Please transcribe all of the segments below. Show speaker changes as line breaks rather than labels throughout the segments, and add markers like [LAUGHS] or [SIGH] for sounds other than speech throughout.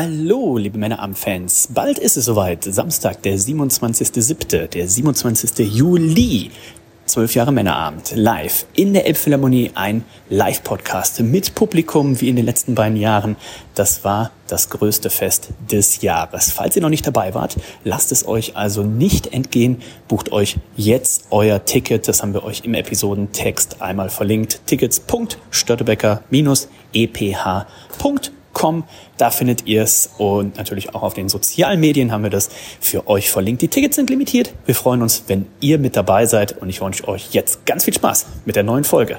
Hallo, liebe Männerarm-Fans. Bald ist es soweit. Samstag, der 27.07., der 27. Juli. Zwölf Jahre Männerabend. Live in der Elbphilharmonie. Ein Live-Podcast mit Publikum wie in den letzten beiden Jahren. Das war das größte Fest des Jahres. Falls ihr noch nicht dabei wart, lasst es euch also nicht entgehen. Bucht euch jetzt euer Ticket. Das haben wir euch im Episodentext einmal verlinkt. Tickets.störtebecker-eph.com www.ticketmaster.com. Da findet ihr es und natürlich auch auf den sozialen Medien haben wir das für euch verlinkt. Die Tickets sind limitiert. Wir freuen uns, wenn ihr mit dabei seid und ich wünsche euch jetzt ganz viel Spaß mit der neuen Folge.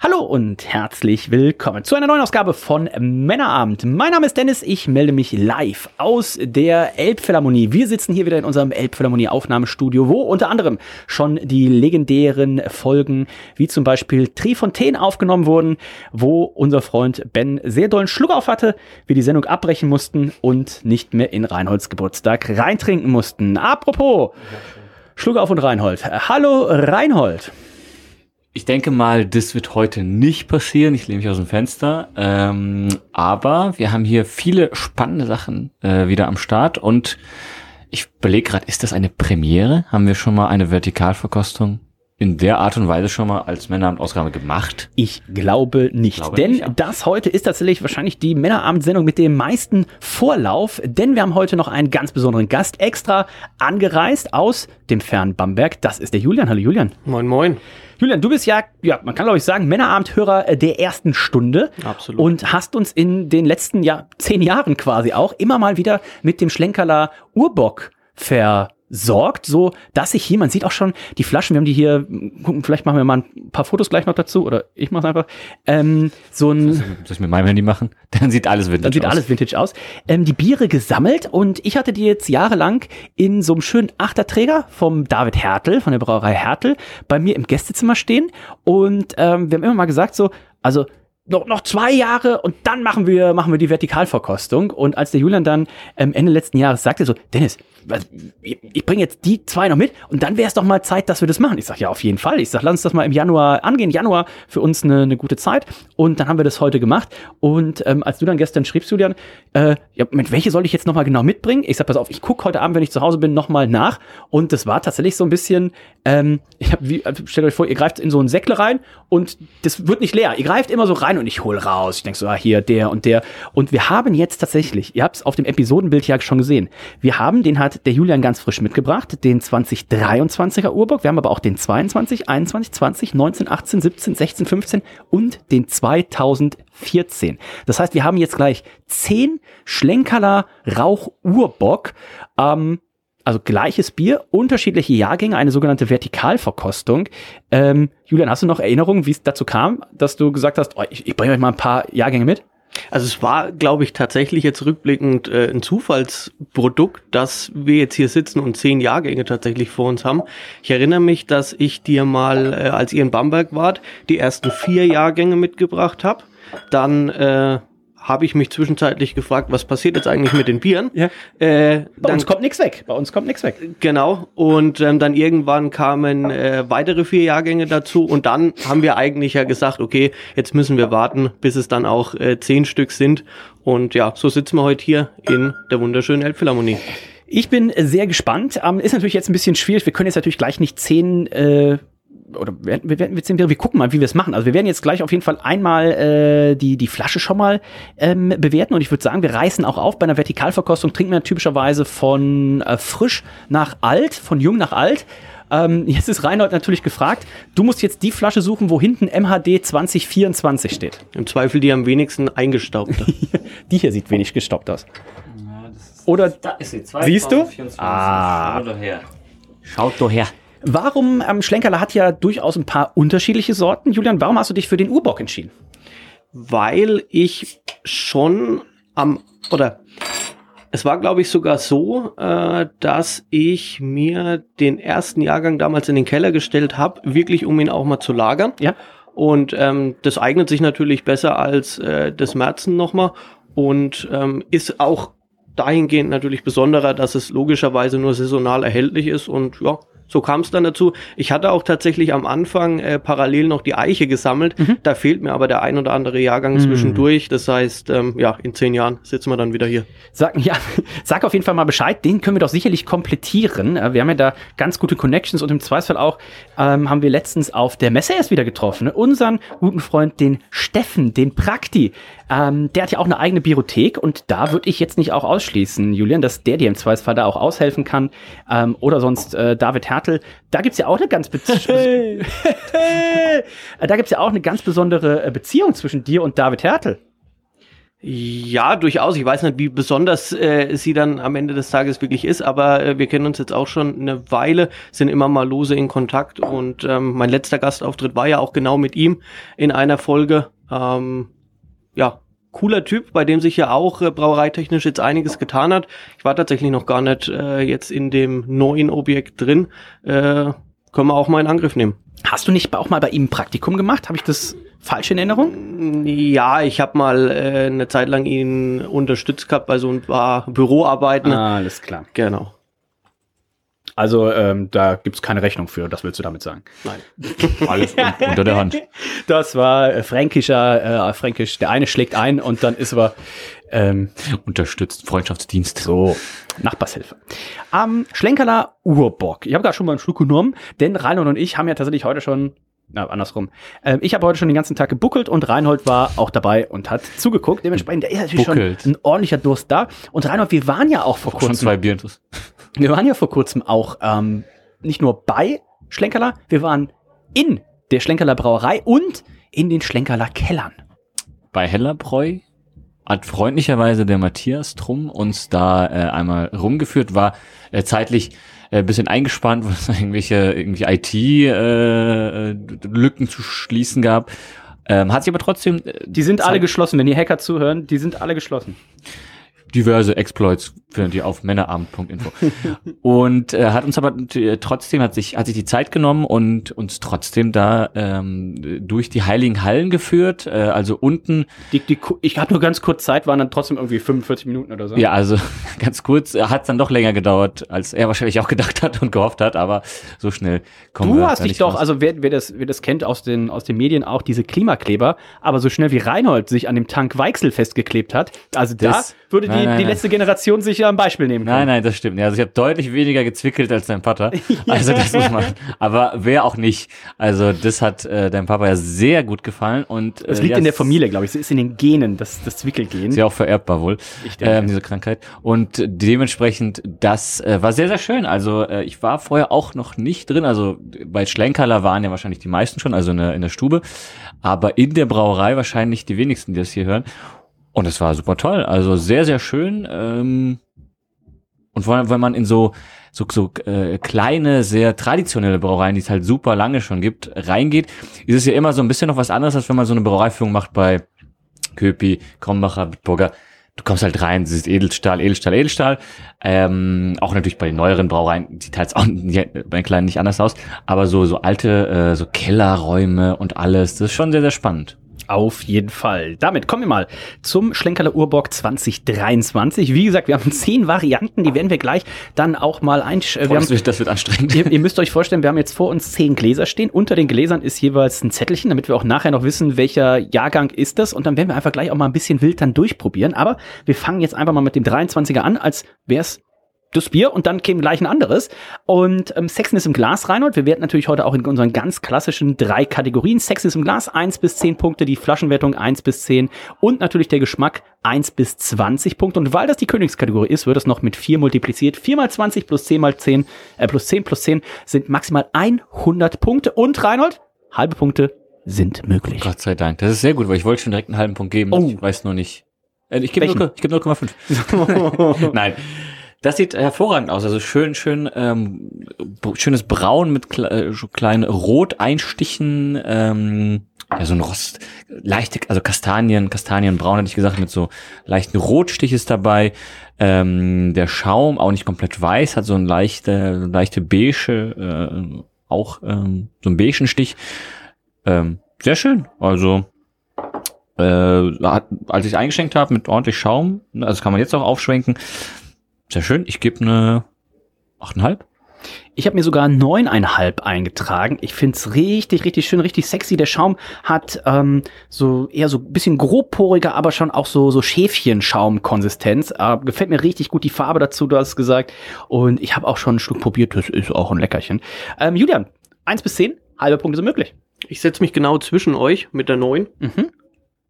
Hallo und herzlich willkommen zu einer neuen Ausgabe von Männerabend. Mein Name ist Dennis, ich melde mich live aus der Elbphilharmonie. Wir sitzen hier wieder in unserem Elbphilharmonie-Aufnahmestudio, wo unter anderem schon die legendären Folgen wie zum Beispiel Trifontaine aufgenommen wurden, wo unser Freund Ben sehr dollen Schluck auf hatte, wir die Sendung abbrechen mussten und nicht mehr in Reinholds Geburtstag reintrinken mussten. Apropos, Schluck auf und Reinhold. Hallo Reinhold.
Ich denke mal, das wird heute nicht passieren. Ich lehne mich aus dem Fenster. Ähm, aber wir haben hier viele spannende Sachen äh, wieder am Start. Und ich überlege gerade, ist das eine Premiere? Haben wir schon mal eine Vertikalverkostung in der Art und Weise schon mal als Männerabendausgabe gemacht?
Ich glaube nicht. Glaube denn nicht, ja. das heute ist tatsächlich wahrscheinlich die Männerabendsendung mit dem meisten Vorlauf. Denn wir haben heute noch einen ganz besonderen Gast extra angereist aus dem fernen Bamberg. Das ist der Julian. Hallo Julian.
Moin, moin.
Julian, du bist ja, ja, man kann glaube ich sagen, Männerabendhörer äh, der ersten Stunde.
Absolut.
Und hast uns in den letzten ja, zehn Jahren quasi auch immer mal wieder mit dem Schlenkerler Urbock ver sorgt, so dass ich hier, man sieht auch schon die Flaschen, wir haben die hier, gucken, vielleicht machen wir mal ein paar Fotos gleich noch dazu oder ich mache es einfach, ähm, so ein... Soll
ich mit meinem Handy machen? [LAUGHS] Dann sieht alles Vintage aus.
Dann sieht aus. alles Vintage aus. Ähm, die Biere gesammelt und ich hatte die jetzt jahrelang in so einem schönen Achterträger vom David Hertel, von der Brauerei Hertel, bei mir im Gästezimmer stehen und ähm, wir haben immer mal gesagt so, also noch, noch zwei Jahre und dann machen wir, machen wir die Vertikalverkostung. Und als der Julian dann ähm, Ende letzten Jahres sagte so, Dennis, ich bringe jetzt die zwei noch mit und dann wäre es doch mal Zeit, dass wir das machen. Ich sage, ja, auf jeden Fall. Ich sage, lass uns das mal im Januar angehen. Januar für uns eine, eine gute Zeit. Und dann haben wir das heute gemacht. Und ähm, als du dann gestern schriebst, Julian, äh, ja, mit welche soll ich jetzt nochmal genau mitbringen? Ich sag, pass auf, ich gucke heute Abend, wenn ich zu Hause bin, nochmal nach. Und das war tatsächlich so ein bisschen, ähm, ich hab, wie, also stellt euch vor, ihr greift in so ein Säckle rein und das wird nicht leer. Ihr greift immer so rein und ich hole raus. Ich denke so, ah, hier, der und der. Und wir haben jetzt tatsächlich, ihr habt es auf dem Episodenbild ja schon gesehen, wir haben, den hat der Julian ganz frisch mitgebracht, den 2023er Urbock. Wir haben aber auch den 22, 21, 20, 19, 18, 17, 16, 15 und den 2014. Das heißt, wir haben jetzt gleich 10 Schlenkerler Rauch Urbock. Ähm, also gleiches Bier, unterschiedliche Jahrgänge, eine sogenannte Vertikalverkostung. Ähm, Julian, hast du noch Erinnerungen, wie es dazu kam, dass du gesagt hast, oh, ich, ich bringe euch mal ein paar Jahrgänge mit?
Also es war, glaube ich, tatsächlich jetzt rückblickend äh, ein Zufallsprodukt, dass wir jetzt hier sitzen und zehn Jahrgänge tatsächlich vor uns haben. Ich erinnere mich, dass ich dir mal, äh, als ihr in Bamberg wart, die ersten vier Jahrgänge mitgebracht habe. Dann äh, habe ich mich zwischenzeitlich gefragt, was passiert jetzt eigentlich mit den Bieren?
Ja. Äh, Bei uns kommt nichts weg. Bei uns kommt nichts weg.
Genau. Und ähm, dann irgendwann kamen äh, weitere vier Jahrgänge dazu und dann haben wir eigentlich ja gesagt, okay, jetzt müssen wir warten, bis es dann auch äh, zehn Stück sind. Und ja, so sitzen wir heute hier in der wunderschönen Elbphilharmonie.
Ich bin sehr gespannt. Ähm, ist natürlich jetzt ein bisschen schwierig. Wir können jetzt natürlich gleich nicht zehn äh, oder wir, wir, wir, wir gucken mal, wie wir es machen. Also wir werden jetzt gleich auf jeden Fall einmal äh, die, die Flasche schon mal ähm, bewerten und ich würde sagen, wir reißen auch auf. Bei einer Vertikalverkostung trinken wir typischerweise von äh, frisch nach alt, von jung nach alt. Ähm, jetzt ist Reinhold natürlich gefragt, du musst jetzt die Flasche suchen, wo hinten MHD 2024 steht.
Im Zweifel die am wenigsten eingestaubt. [LAUGHS]
die hier sieht wenig gestaubt aus.
Ja, ist,
Oder
da ist sie,
siehst du?
Ah. Schaut doch her. Schaut doch her.
Warum, ähm, Schlenkerler hat ja durchaus ein paar unterschiedliche Sorten. Julian, warum hast du dich für den Urbock entschieden?
Weil ich schon am, oder es war, glaube ich, sogar so, äh, dass ich mir den ersten Jahrgang damals in den Keller gestellt habe, wirklich um ihn auch mal zu lagern.
Ja.
Und ähm, das eignet sich natürlich besser als äh, das Märzen nochmal und ähm, ist auch dahingehend natürlich besonderer, dass es logischerweise nur saisonal erhältlich ist und ja, so kam es dann dazu. Ich hatte auch tatsächlich am Anfang äh, parallel noch die Eiche gesammelt.
Mhm.
Da fehlt mir aber der ein oder andere Jahrgang
Mhm.
zwischendurch. Das heißt, ähm, ja, in zehn Jahren sitzen wir dann wieder hier.
Sag, ja, [LAUGHS] sag auf jeden Fall mal Bescheid, den können wir doch sicherlich komplettieren. Äh, Wir haben ja da ganz gute Connections und im Zweifelsfall auch ähm, haben wir letztens auf der Messe erst wieder getroffen. Unseren guten Freund, den Steffen, den Prakti. Ähm, der hat ja auch eine eigene Biothek und da würde ich jetzt nicht auch ausschließen, Julian, dass der dir im Zweifelsfall da auch aushelfen kann. Ähm, oder sonst äh, David Hertel. Da gibt's ja auch eine ganz [LAUGHS] da gibt's ja auch eine ganz besondere äh, Beziehung zwischen dir und David Hertel.
Ja, durchaus. Ich weiß nicht, wie besonders äh, sie dann am Ende des Tages wirklich ist, aber äh, wir kennen uns jetzt auch schon eine Weile, sind immer mal lose in Kontakt und ähm, mein letzter Gastauftritt war ja auch genau mit ihm in einer Folge. Ähm, ja, cooler Typ, bei dem sich ja auch äh, brauereitechnisch jetzt einiges getan hat. Ich war tatsächlich noch gar nicht äh, jetzt in dem neuen Objekt drin. Äh, können wir auch mal in Angriff nehmen.
Hast du nicht auch mal bei ihm ein Praktikum gemacht? Habe ich das falsch in Erinnerung?
Ja, ich habe mal äh, eine Zeit lang ihn unterstützt gehabt bei so ein paar Büroarbeiten.
Ah, alles klar.
Genau.
Also ähm, da gibt's keine Rechnung für, das willst du damit sagen.
Nein. [LAUGHS]
Alles un [LAUGHS] unter der Hand.
Das war äh, fränkischer, äh, fränkisch, der eine schlägt ein und dann ist er ähm,
Unterstützt Freundschaftsdienst.
so Nachbarshilfe. Am Schlenkerler Urbock. Ich habe gerade schon mal einen Schluck genommen, denn Reinhold und ich haben ja tatsächlich heute schon na, andersrum. Ähm, ich habe heute schon den ganzen Tag gebuckelt und Reinhold war auch dabei und hat zugeguckt. Dementsprechend, der ist natürlich
Buckelt.
schon ein ordentlicher Durst da. Und Reinhold, wir waren ja auch vor
Schon
kurzem
zwei Bier.
Wir waren ja vor kurzem auch ähm, nicht nur bei Schlenkerler, wir waren in der Schlenkerler Brauerei und in den Schlenkerler Kellern.
Bei Hellerbräu hat freundlicherweise der Matthias Trumm uns da äh, einmal rumgeführt, war äh, zeitlich äh, bisschen eingespannt, [LAUGHS] weil es irgendwelche irgendwie IT-Lücken zu schließen gab. Ähm, hat sich aber trotzdem äh,
Die sind alle geschlossen, wenn die Hacker zuhören, die sind alle geschlossen.
Diverse Exploits findet ihr auf männerabend.info. [LAUGHS] und äh, hat uns aber äh, trotzdem hat sich hat sich die Zeit genommen und uns trotzdem da ähm, durch die heiligen Hallen geführt. Äh, also unten
Die, die, ich hatte nur ganz kurz Zeit, waren dann trotzdem irgendwie 45 Minuten oder so.
Ja, also [LAUGHS] ganz kurz, hat es dann doch länger gedauert, als er wahrscheinlich auch gedacht hat und gehofft hat, aber so schnell kommen wir
Du hast dich doch,
raus.
also wer, wer, das, wer das kennt aus den, aus den Medien, auch diese Klimakleber, aber so schnell wie Reinhold sich an dem Tank Weichsel festgeklebt hat, also
Das-
da würde die,
Nein, nein,
die
nein.
letzte Generation sich ja ein Beispiel nehmen können.
Nein, nein, das stimmt. Also ich habe deutlich weniger gezwickelt als dein Vater. [LAUGHS] Also das muss man. Aber wer auch nicht. Also das hat äh, deinem Papa ja sehr gut gefallen und
Das
äh,
liegt
ja,
in der Familie, glaube ich. Es ist in den Genen, das, das Zwickelgen.
Ist ja auch vererbbar wohl,
Ich denke.
ähm, diese Krankheit. Und dementsprechend, das äh, war sehr, sehr schön. Also äh, ich war vorher auch noch nicht drin. Also bei Schlenkerler waren ja wahrscheinlich die meisten schon, also in der, in der Stube. Aber in der Brauerei wahrscheinlich die wenigsten, die das hier hören. Und es war super toll. Also sehr, sehr schön. Ähm, und vor allem, wenn man in so so, so äh, kleine, sehr traditionelle Brauereien, die es halt super lange schon gibt, reingeht, ist es ja immer so ein bisschen noch was anderes, als wenn man so eine Braureiführung macht bei Köpi, Krombacher, Bitburger. Du kommst halt rein, siehst Edelstahl, Edelstahl, Edelstahl. Ähm, auch natürlich bei den neueren Brauereien sieht halt auch [LAUGHS] bei den kleinen nicht anders aus. Aber so, so alte, äh, so Kellerräume und alles, das ist schon sehr, sehr spannend.
Auf jeden Fall. Damit kommen wir mal zum Schlenkerler Urbock 2023. Wie gesagt, wir haben zehn Varianten, die werden wir gleich dann auch mal einsch... äh,
das, wird, das wird anstrengend.
ihr, ihr müsst euch vorstellen, wir haben jetzt vor uns zehn Gläser stehen. Unter den Gläsern ist jeweils ein Zettelchen, damit wir auch nachher noch wissen, welcher Jahrgang ist das. Und dann werden wir einfach gleich auch mal ein bisschen wild dann durchprobieren. Aber wir fangen jetzt einfach mal mit dem 23er an, als wäre es das Bier und dann käme gleich ein anderes. Und ähm, Sexen ist im Glas, Reinhold. Wir werden natürlich heute auch in unseren ganz klassischen drei Kategorien. Sexen ist im Glas, 1 bis 10 Punkte, die Flaschenwertung 1 bis 10 und natürlich der Geschmack 1 bis 20 Punkte. Und weil das die Königskategorie ist, wird es noch mit 4 multipliziert. 4 mal 20 plus 10 mal 10, äh, plus 10 plus 10 sind maximal 100 Punkte. Und Reinhold, halbe Punkte sind möglich.
Gott sei Dank. Das ist sehr gut, weil ich wollte schon direkt einen halben Punkt geben.
Oh.
Ich weiß nur nicht. Äh, ich gebe
Welchen?
0, ich gebe 0,5. [LAUGHS] [LAUGHS] Nein. Das sieht hervorragend aus. Also schön, schön, ähm, schönes Braun mit kle äh, kleinen Roteinstichen, ähm, ja, so ein Rost, leichte, also Kastanien, Kastanienbraun hätte ich gesagt, mit so leichten Rotstich ist dabei. Ähm, der Schaum auch nicht komplett weiß, hat so ein leichte, leichte beige, äh, auch ähm, so ein beigen Stich. Ähm, sehr schön. Also äh, hat, als ich eingeschenkt habe mit ordentlich Schaum, also kann man jetzt auch aufschwenken. Sehr schön. Ich gebe eine 8,5.
Ich habe mir sogar neuneinhalb eingetragen. Ich find's richtig, richtig schön, richtig sexy. Der Schaum hat ähm, so eher so ein bisschen grobporiger, aber schon auch so, so Schäfchenschaumkonsistenz. Äh, gefällt mir richtig gut die Farbe dazu, du hast gesagt. Und ich habe auch schon ein Stück probiert, das ist auch ein Leckerchen. Ähm, Julian, eins bis zehn, halbe Punkte sind möglich.
Ich setze mich genau zwischen euch mit der neun.
Mhm.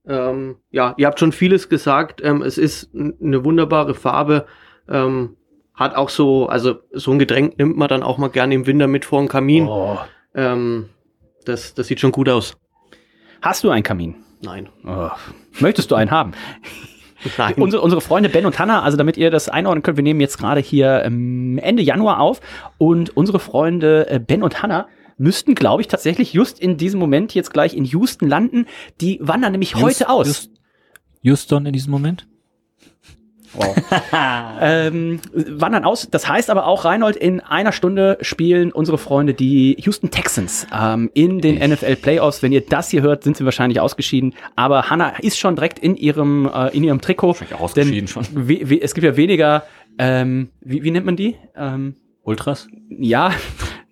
Ähm, ja, ihr habt schon vieles gesagt. Ähm, es ist eine wunderbare Farbe. Ähm, hat auch so, also so ein Getränk nimmt man dann auch mal gerne im Winter mit vor dem Kamin.
Oh.
Ähm, das, das sieht schon gut aus.
Hast du einen Kamin?
Nein.
Oh. Möchtest du einen haben? [LAUGHS]
Nein.
Unsere, unsere Freunde Ben und Hannah, also damit ihr das einordnen könnt, wir nehmen jetzt gerade hier ähm, Ende Januar auf und unsere Freunde äh, Ben und Hannah müssten, glaube ich, tatsächlich just in diesem Moment jetzt gleich in Houston landen. Die wandern nämlich
Just-
heute aus.
Just, Houston in diesem Moment?
Wow. [LAUGHS] ähm, wandern aus. Das heißt aber auch, Reinhold, in einer Stunde spielen unsere Freunde die Houston Texans ähm, in den NFL Playoffs. Wenn ihr das hier hört, sind sie wahrscheinlich ausgeschieden. Aber Hannah ist schon direkt in ihrem, äh, in ihrem Trikot.
Wahrscheinlich ausgeschieden
denn
schon.
we- we- es gibt ja weniger, ähm, wie, wie nennt man die? Ähm,
Ultras?
ja,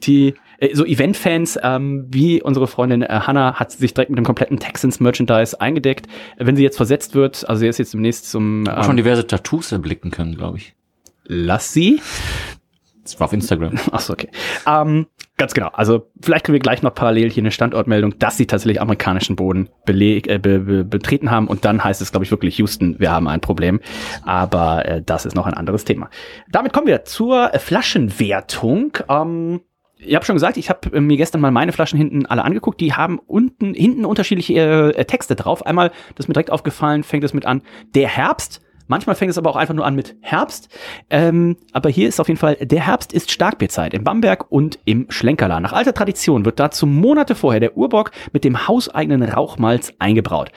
die äh, so Event-Fans ähm, wie unsere Freundin äh, Hannah hat sich direkt mit dem kompletten Texans-Merchandise eingedeckt. Wenn sie jetzt versetzt wird, also sie ist jetzt demnächst zum
Auch schon
ähm,
diverse Tattoos erblicken können, glaube ich.
Lass sie.
Das war auf Instagram. [LAUGHS]
Achso, okay. Ähm, ganz genau. Also vielleicht können wir gleich noch parallel hier eine Standortmeldung, dass sie tatsächlich amerikanischen Boden beleg, äh, be, be, betreten haben. Und dann heißt es, glaube ich, wirklich Houston, wir haben ein Problem. Aber äh, das ist noch ein anderes Thema. Damit kommen wir zur äh, Flaschenwertung. Ähm, ich habe schon gesagt, ich habe äh, mir gestern mal meine Flaschen hinten alle angeguckt. Die haben unten hinten unterschiedliche äh, Texte drauf. Einmal, das ist mir direkt aufgefallen, fängt es mit an, der Herbst. Manchmal fängt es aber auch einfach nur an mit Herbst. Ähm, aber hier ist auf jeden Fall, der Herbst ist Starkbierzeit in Bamberg und im Schlenkerla. Nach alter Tradition wird dazu Monate vorher der Urbock mit dem hauseigenen Rauchmalz eingebraut.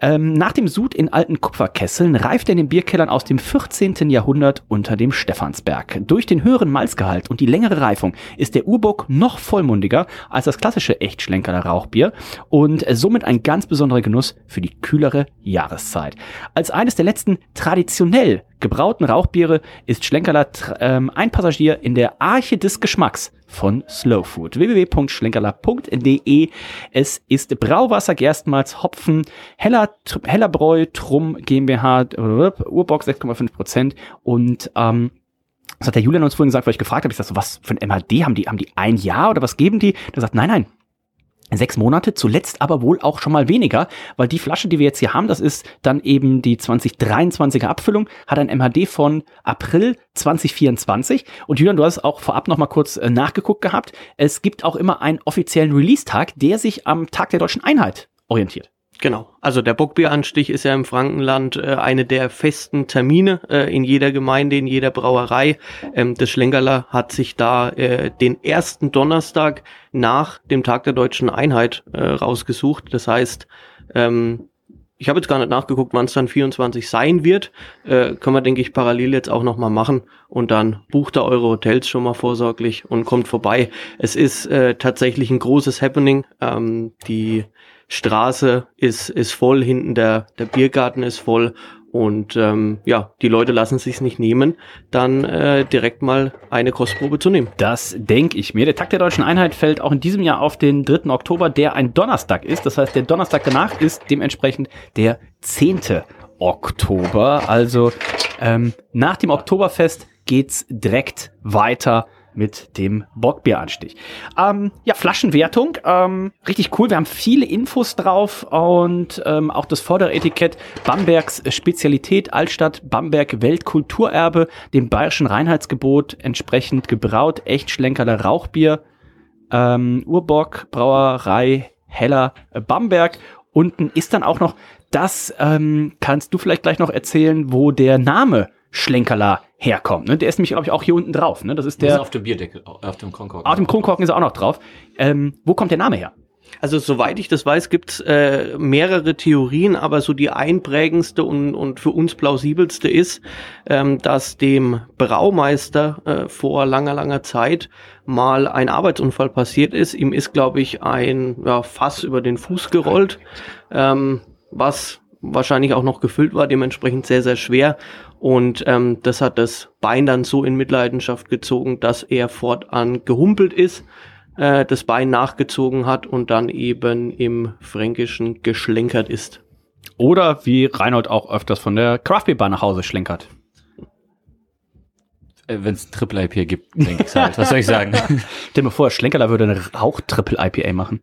Ähm, nach dem Sud in alten Kupferkesseln reift er in den Bierkellern aus dem 14. Jahrhundert unter dem Stephansberg. Durch den höheren Malzgehalt und die längere Reifung ist der Urbock noch vollmundiger als das klassische Echtschlenkerler Rauchbier und somit ein ganz besonderer Genuss für die kühlere Jahreszeit. Als eines der letzten traditionell gebrauten Rauchbiere ist Schlenkerler ähm, ein Passagier in der Arche des Geschmacks von Slow Food. www.schlenkerler.de Es ist Brauwasser, Gerstmalz, Hopfen, Heller, Hellerbräu, Trum GmbH, äh, Urbock 6,5 Prozent und ähm, das hat der Julian uns vorhin gesagt, weil ich gefragt habe, ich sag so, was für ein MHD haben die? Haben die ein Jahr oder was geben die? Der sagt, nein, nein, Sechs Monate, zuletzt aber wohl auch schon mal weniger, weil die Flasche, die wir jetzt hier haben, das ist dann eben die 2023er Abfüllung, hat ein MHD von April 2024. Und Julian, du hast auch vorab noch mal kurz äh, nachgeguckt gehabt. Es gibt auch immer einen offiziellen Release-Tag, der sich am Tag der deutschen Einheit orientiert.
Genau. Also der Bockbieranstich ist ja im Frankenland äh, eine der festen Termine äh, in jeder Gemeinde, in jeder Brauerei. Ähm, das Schlenkerler hat sich da äh, den ersten Donnerstag nach dem Tag der deutschen Einheit äh, rausgesucht. Das heißt, ähm, ich habe jetzt gar nicht nachgeguckt, wann es dann 24 sein wird. Äh, können wir, denke ich, parallel jetzt auch nochmal machen. Und dann bucht ihr eure Hotels schon mal vorsorglich und kommt vorbei. Es ist äh, tatsächlich ein großes Happening. Ähm, die Straße ist, ist voll, hinten der, der Biergarten ist voll. Und ähm, ja, die Leute lassen sich's nicht nehmen, dann äh, direkt mal eine Kostprobe zu nehmen.
Das denke ich mir. Der Tag der deutschen Einheit fällt auch in diesem Jahr auf den 3. Oktober, der ein Donnerstag ist. Das heißt, der Donnerstag danach ist dementsprechend der 10. Oktober. Also ähm, nach dem Oktoberfest geht's direkt weiter mit dem Bockbieranstich. Ähm, ja, Flaschenwertung, ähm, richtig cool. Wir haben viele Infos drauf und ähm, auch das vordere Etikett Bambergs Spezialität Altstadt Bamberg Weltkulturerbe, dem bayerischen Reinheitsgebot entsprechend gebraut, echt Schlenkerler Rauchbier, ähm, Urbock Brauerei Heller äh, Bamberg. Unten ist dann auch noch das, ähm, kannst du vielleicht gleich noch erzählen, wo der Name Schlenkerler herkommt. Ne? Der ist nämlich, glaube ich, auch hier unten drauf. Ne? Das ist
Der ist auf dem Bierdeckel, auf dem Kronkorken.
Auf dem Kronkorken ist er auch noch drauf. Ähm, wo kommt der Name her?
Also soweit ich das weiß, gibt's äh, mehrere Theorien, aber so die einprägendste und, und für uns plausibelste ist, ähm, dass dem Braumeister äh, vor langer, langer Zeit mal ein Arbeitsunfall passiert ist. Ihm ist, glaube ich, ein ja, Fass über den Fuß gerollt, ähm, was wahrscheinlich auch noch gefüllt war, dementsprechend sehr, sehr schwer. Und ähm, das hat das Bein dann so in Mitleidenschaft gezogen, dass er fortan gehumpelt ist äh, das Bein nachgezogen hat und dann eben im Fränkischen geschlenkert ist.
Oder wie Reinhold auch öfters von der Craft Bar nach Hause schlenkert.
Wenn es ein Triple IPA gibt, denke ich halt. Was soll ich sagen? [LAUGHS]
Stell mir vor, Schlenkerler würde eine Rauch-Triple IPA machen.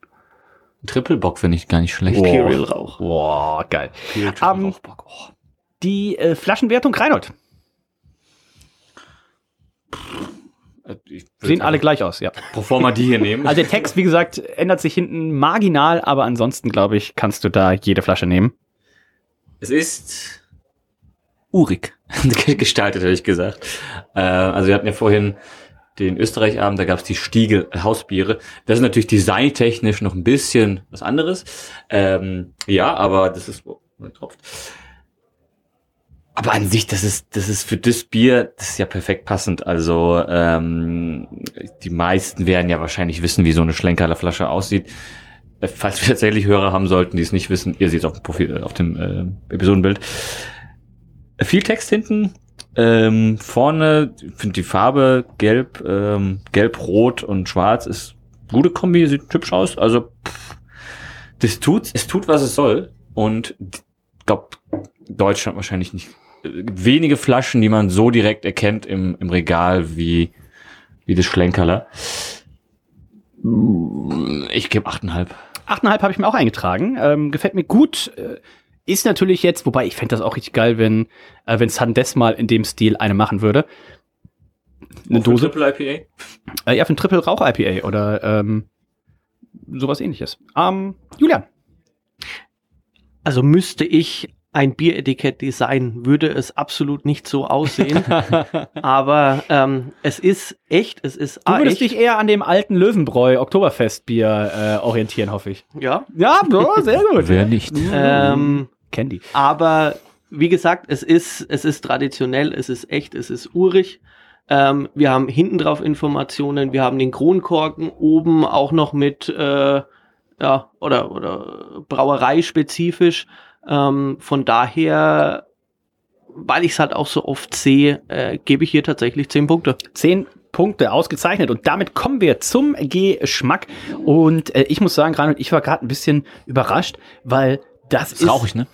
Triple Bock finde ich gar nicht schlecht.
Imperial Rauch.
Boah, geil.
Imperial
Ähm,
Rauchbock. Oh.
Die äh, Flaschenwertung, Reinhold. Sehen alle gleich aus, ja.
Pro forma die hier nehmen.
Also der Text, wie gesagt, ändert sich hinten marginal, aber ansonsten, glaube ich, kannst du da jede Flasche nehmen.
Es ist urig [LAUGHS] gestaltet, hätte ich gesagt. Äh, also wir hatten ja vorhin den Österreich-Abend, da gab es die Stiegel Hausbiere. Das ist natürlich designtechnisch noch ein bisschen was anderes. Ähm, ja, aber das ist oh, tropft. Aber an sich, das ist, das ist für das Bier, das ist ja perfekt passend. Also ähm, die meisten werden ja wahrscheinlich wissen, wie so eine Schlenkerler Flasche aussieht. Äh, Falls wir tatsächlich Hörer haben sollten, die es nicht wissen, ihr seht es auf dem Profil, äh, auf dem äh, Episodenbild. Äh, Viel Text hinten. Ähm, vorne, finde die Farbe gelb, ähm, gelb-rot und schwarz ist gute Kombi, sieht hübsch aus. Also pff, das tut, es tut, was es soll. Und glaube, Deutschland wahrscheinlich nicht. Wenige Flaschen, die man so direkt erkennt im, im Regal wie, wie das Schlenkerler. Ich gebe 8,5.
8,5 habe ich mir auch eingetragen. Ähm, gefällt mir gut. Äh, Ist natürlich jetzt, wobei ich fände das auch richtig geil, wenn äh, wenn Sandes mal in dem Stil eine machen würde. Eine Dose.
Triple IPA?
Äh, ja, für ein Triple Rauch IPA oder ähm, sowas ähnliches. Ähm, Julian.
Also müsste ich ein Bieretikett designen, würde es absolut nicht so aussehen. [LAUGHS] Aber ähm, es ist echt, es ist
Du
A,
würdest
echt.
dich eher an dem alten Löwenbräu Oktoberfestbier äh, orientieren, hoffe ich.
ja.
Ja, bro, sehr gut.
Wer nicht?
Ähm,
Candy.
Aber wie gesagt, es ist, es ist traditionell, es ist echt, es ist urig. Ähm, wir haben hinten drauf Informationen, wir haben den Kronkorken oben auch noch mit, äh, ja, oder, oder Brauerei spezifisch. Ähm, von daher, weil ich es halt auch so oft sehe, äh, gebe ich hier tatsächlich 10 Punkte.
Zehn Punkte ausgezeichnet und damit kommen wir zum Geschmack und äh, ich muss sagen, Reinhold, ich war gerade ein bisschen überrascht, weil das
Ist rauchig, ne?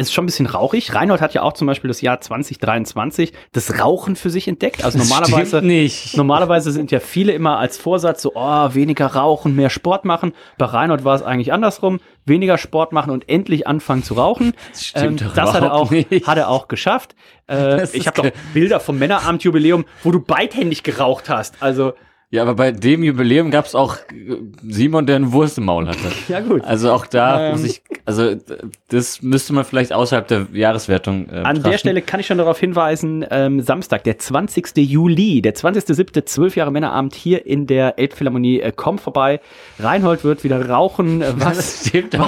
Es ist schon ein bisschen rauchig. Reinhold hat ja auch zum Beispiel das Jahr 2023 das Rauchen für sich entdeckt. Also normalerweise,
Stimmt nicht.
normalerweise sind ja viele immer als Vorsatz so, oh, weniger rauchen, mehr Sport machen. Bei Reinhold war es eigentlich andersrum. Weniger Sport machen und endlich anfangen zu rauchen.
Das stimmt doch
das hat er, auch,
nicht.
hat er auch geschafft. Äh,
Das
ich habe doch Bilder vom Männerabendjubiläum, wo du beidhändig geraucht hast. Also,
Ja, aber bei dem Jubiläum gab's auch äh, Simon, der eine Wurst im Maul hatte. [LAUGHS]
ja gut.
Also auch da
Ähm.
muss ich, also d- das müsste man vielleicht außerhalb der Jahreswertung äh,
An der
betrachten.
Stelle kann ich schon darauf hinweisen, ähm, Samstag, der 20. Juli, der 20.07., 12 Jahre Männerabend hier in der Elbphilharmonie. Äh, komm vorbei. Reinhold wird wieder rauchen, äh, [LAUGHS] was,
wieder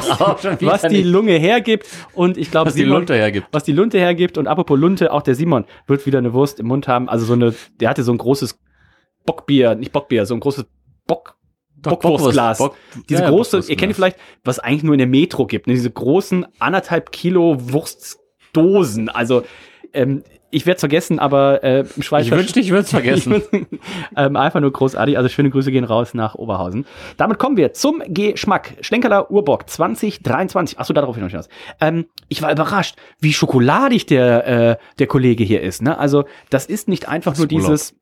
was die. Lunge hergibt. Und ich glaube,
Was die Lunte hergibt.
Was die Lunte hergibt. Und apropos Lunte, auch der Simon wird wieder eine Wurst im Mund haben. Also so eine, der hatte so ein großes Bockbier, nicht Bockbier, so ein großes Bock,
Doch,
Bockwurstglas.
Bock-
diese
ja,
große, ihr kennt die vielleicht, was eigentlich nur in der Metro gibt, ne? diese großen anderthalb Kilo Wurstdosen. Also ähm, ich werde es vergessen, aber äh, im Schweizer
Ich wünschte, ich würde es vergessen. [LAUGHS]
ähm, einfach nur großartig. Also schöne Grüße gehen raus nach Oberhausen. Damit kommen wir zum Geschmack. Schlenkerler Urbock 2023. Achso, darauf hin hinaus. Ähm, ich war überrascht, wie schokoladig der, äh, der Kollege hier ist. Ne? Also das ist nicht einfach nur
Urlaub.
dieses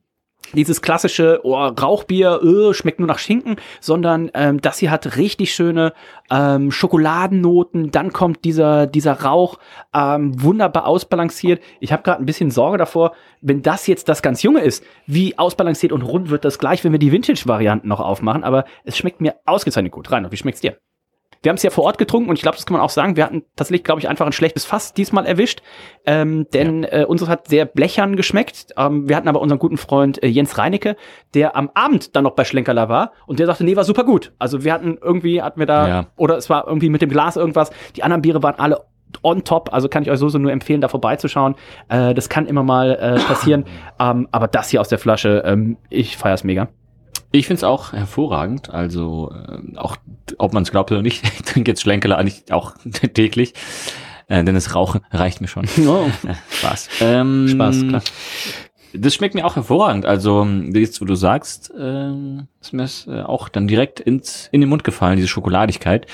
dieses klassische oh, Rauchbier äh, schmeckt nur nach Schinken, sondern ähm, das hier hat richtig schöne ähm, Schokoladennoten. Dann kommt dieser dieser Rauch ähm, wunderbar ausbalanciert. Ich habe gerade ein bisschen Sorge davor, wenn das jetzt das ganz junge ist, wie ausbalanciert und rund wird das gleich, wenn wir die Vintage-Varianten noch aufmachen. Aber es schmeckt mir ausgezeichnet gut. Rein, wie schmeckt's dir? Wir haben es ja vor Ort getrunken und ich glaube, das kann man auch sagen. Wir hatten tatsächlich, glaube ich, einfach ein schlechtes Fass diesmal erwischt, ähm, denn äh, unseres hat sehr blechern geschmeckt. Ähm, wir hatten aber unseren guten Freund äh, Jens Reinecke, der am Abend dann noch bei Schlenkerler war und der sagte, nee, war super gut. Also wir hatten irgendwie, hatten wir da,
Ja.
oder es war irgendwie mit dem Glas irgendwas. Die anderen Biere waren alle on top, also kann ich euch so, so nur empfehlen, da vorbeizuschauen. Äh, das kann immer mal äh, passieren. [LAUGHS] ähm, aber das hier aus der Flasche, ähm, ich feier's mega.
Ich find's auch hervorragend. Also äh, auch, ob man es glaubt oder nicht, [LAUGHS] ich trinke jetzt Schlenkerler eigentlich auch [LAUGHS] täglich. Äh, denn das Rauchen reicht mir schon. [LAUGHS]
Oh.
Äh, Spaß. Ähm,
Spaß, klar.
Das schmeckt mir auch hervorragend. Also jetzt, wo du sagst, ähm, ist mir das äh, auch dann direkt ins, in den Mund gefallen, diese Schokoladigkeit.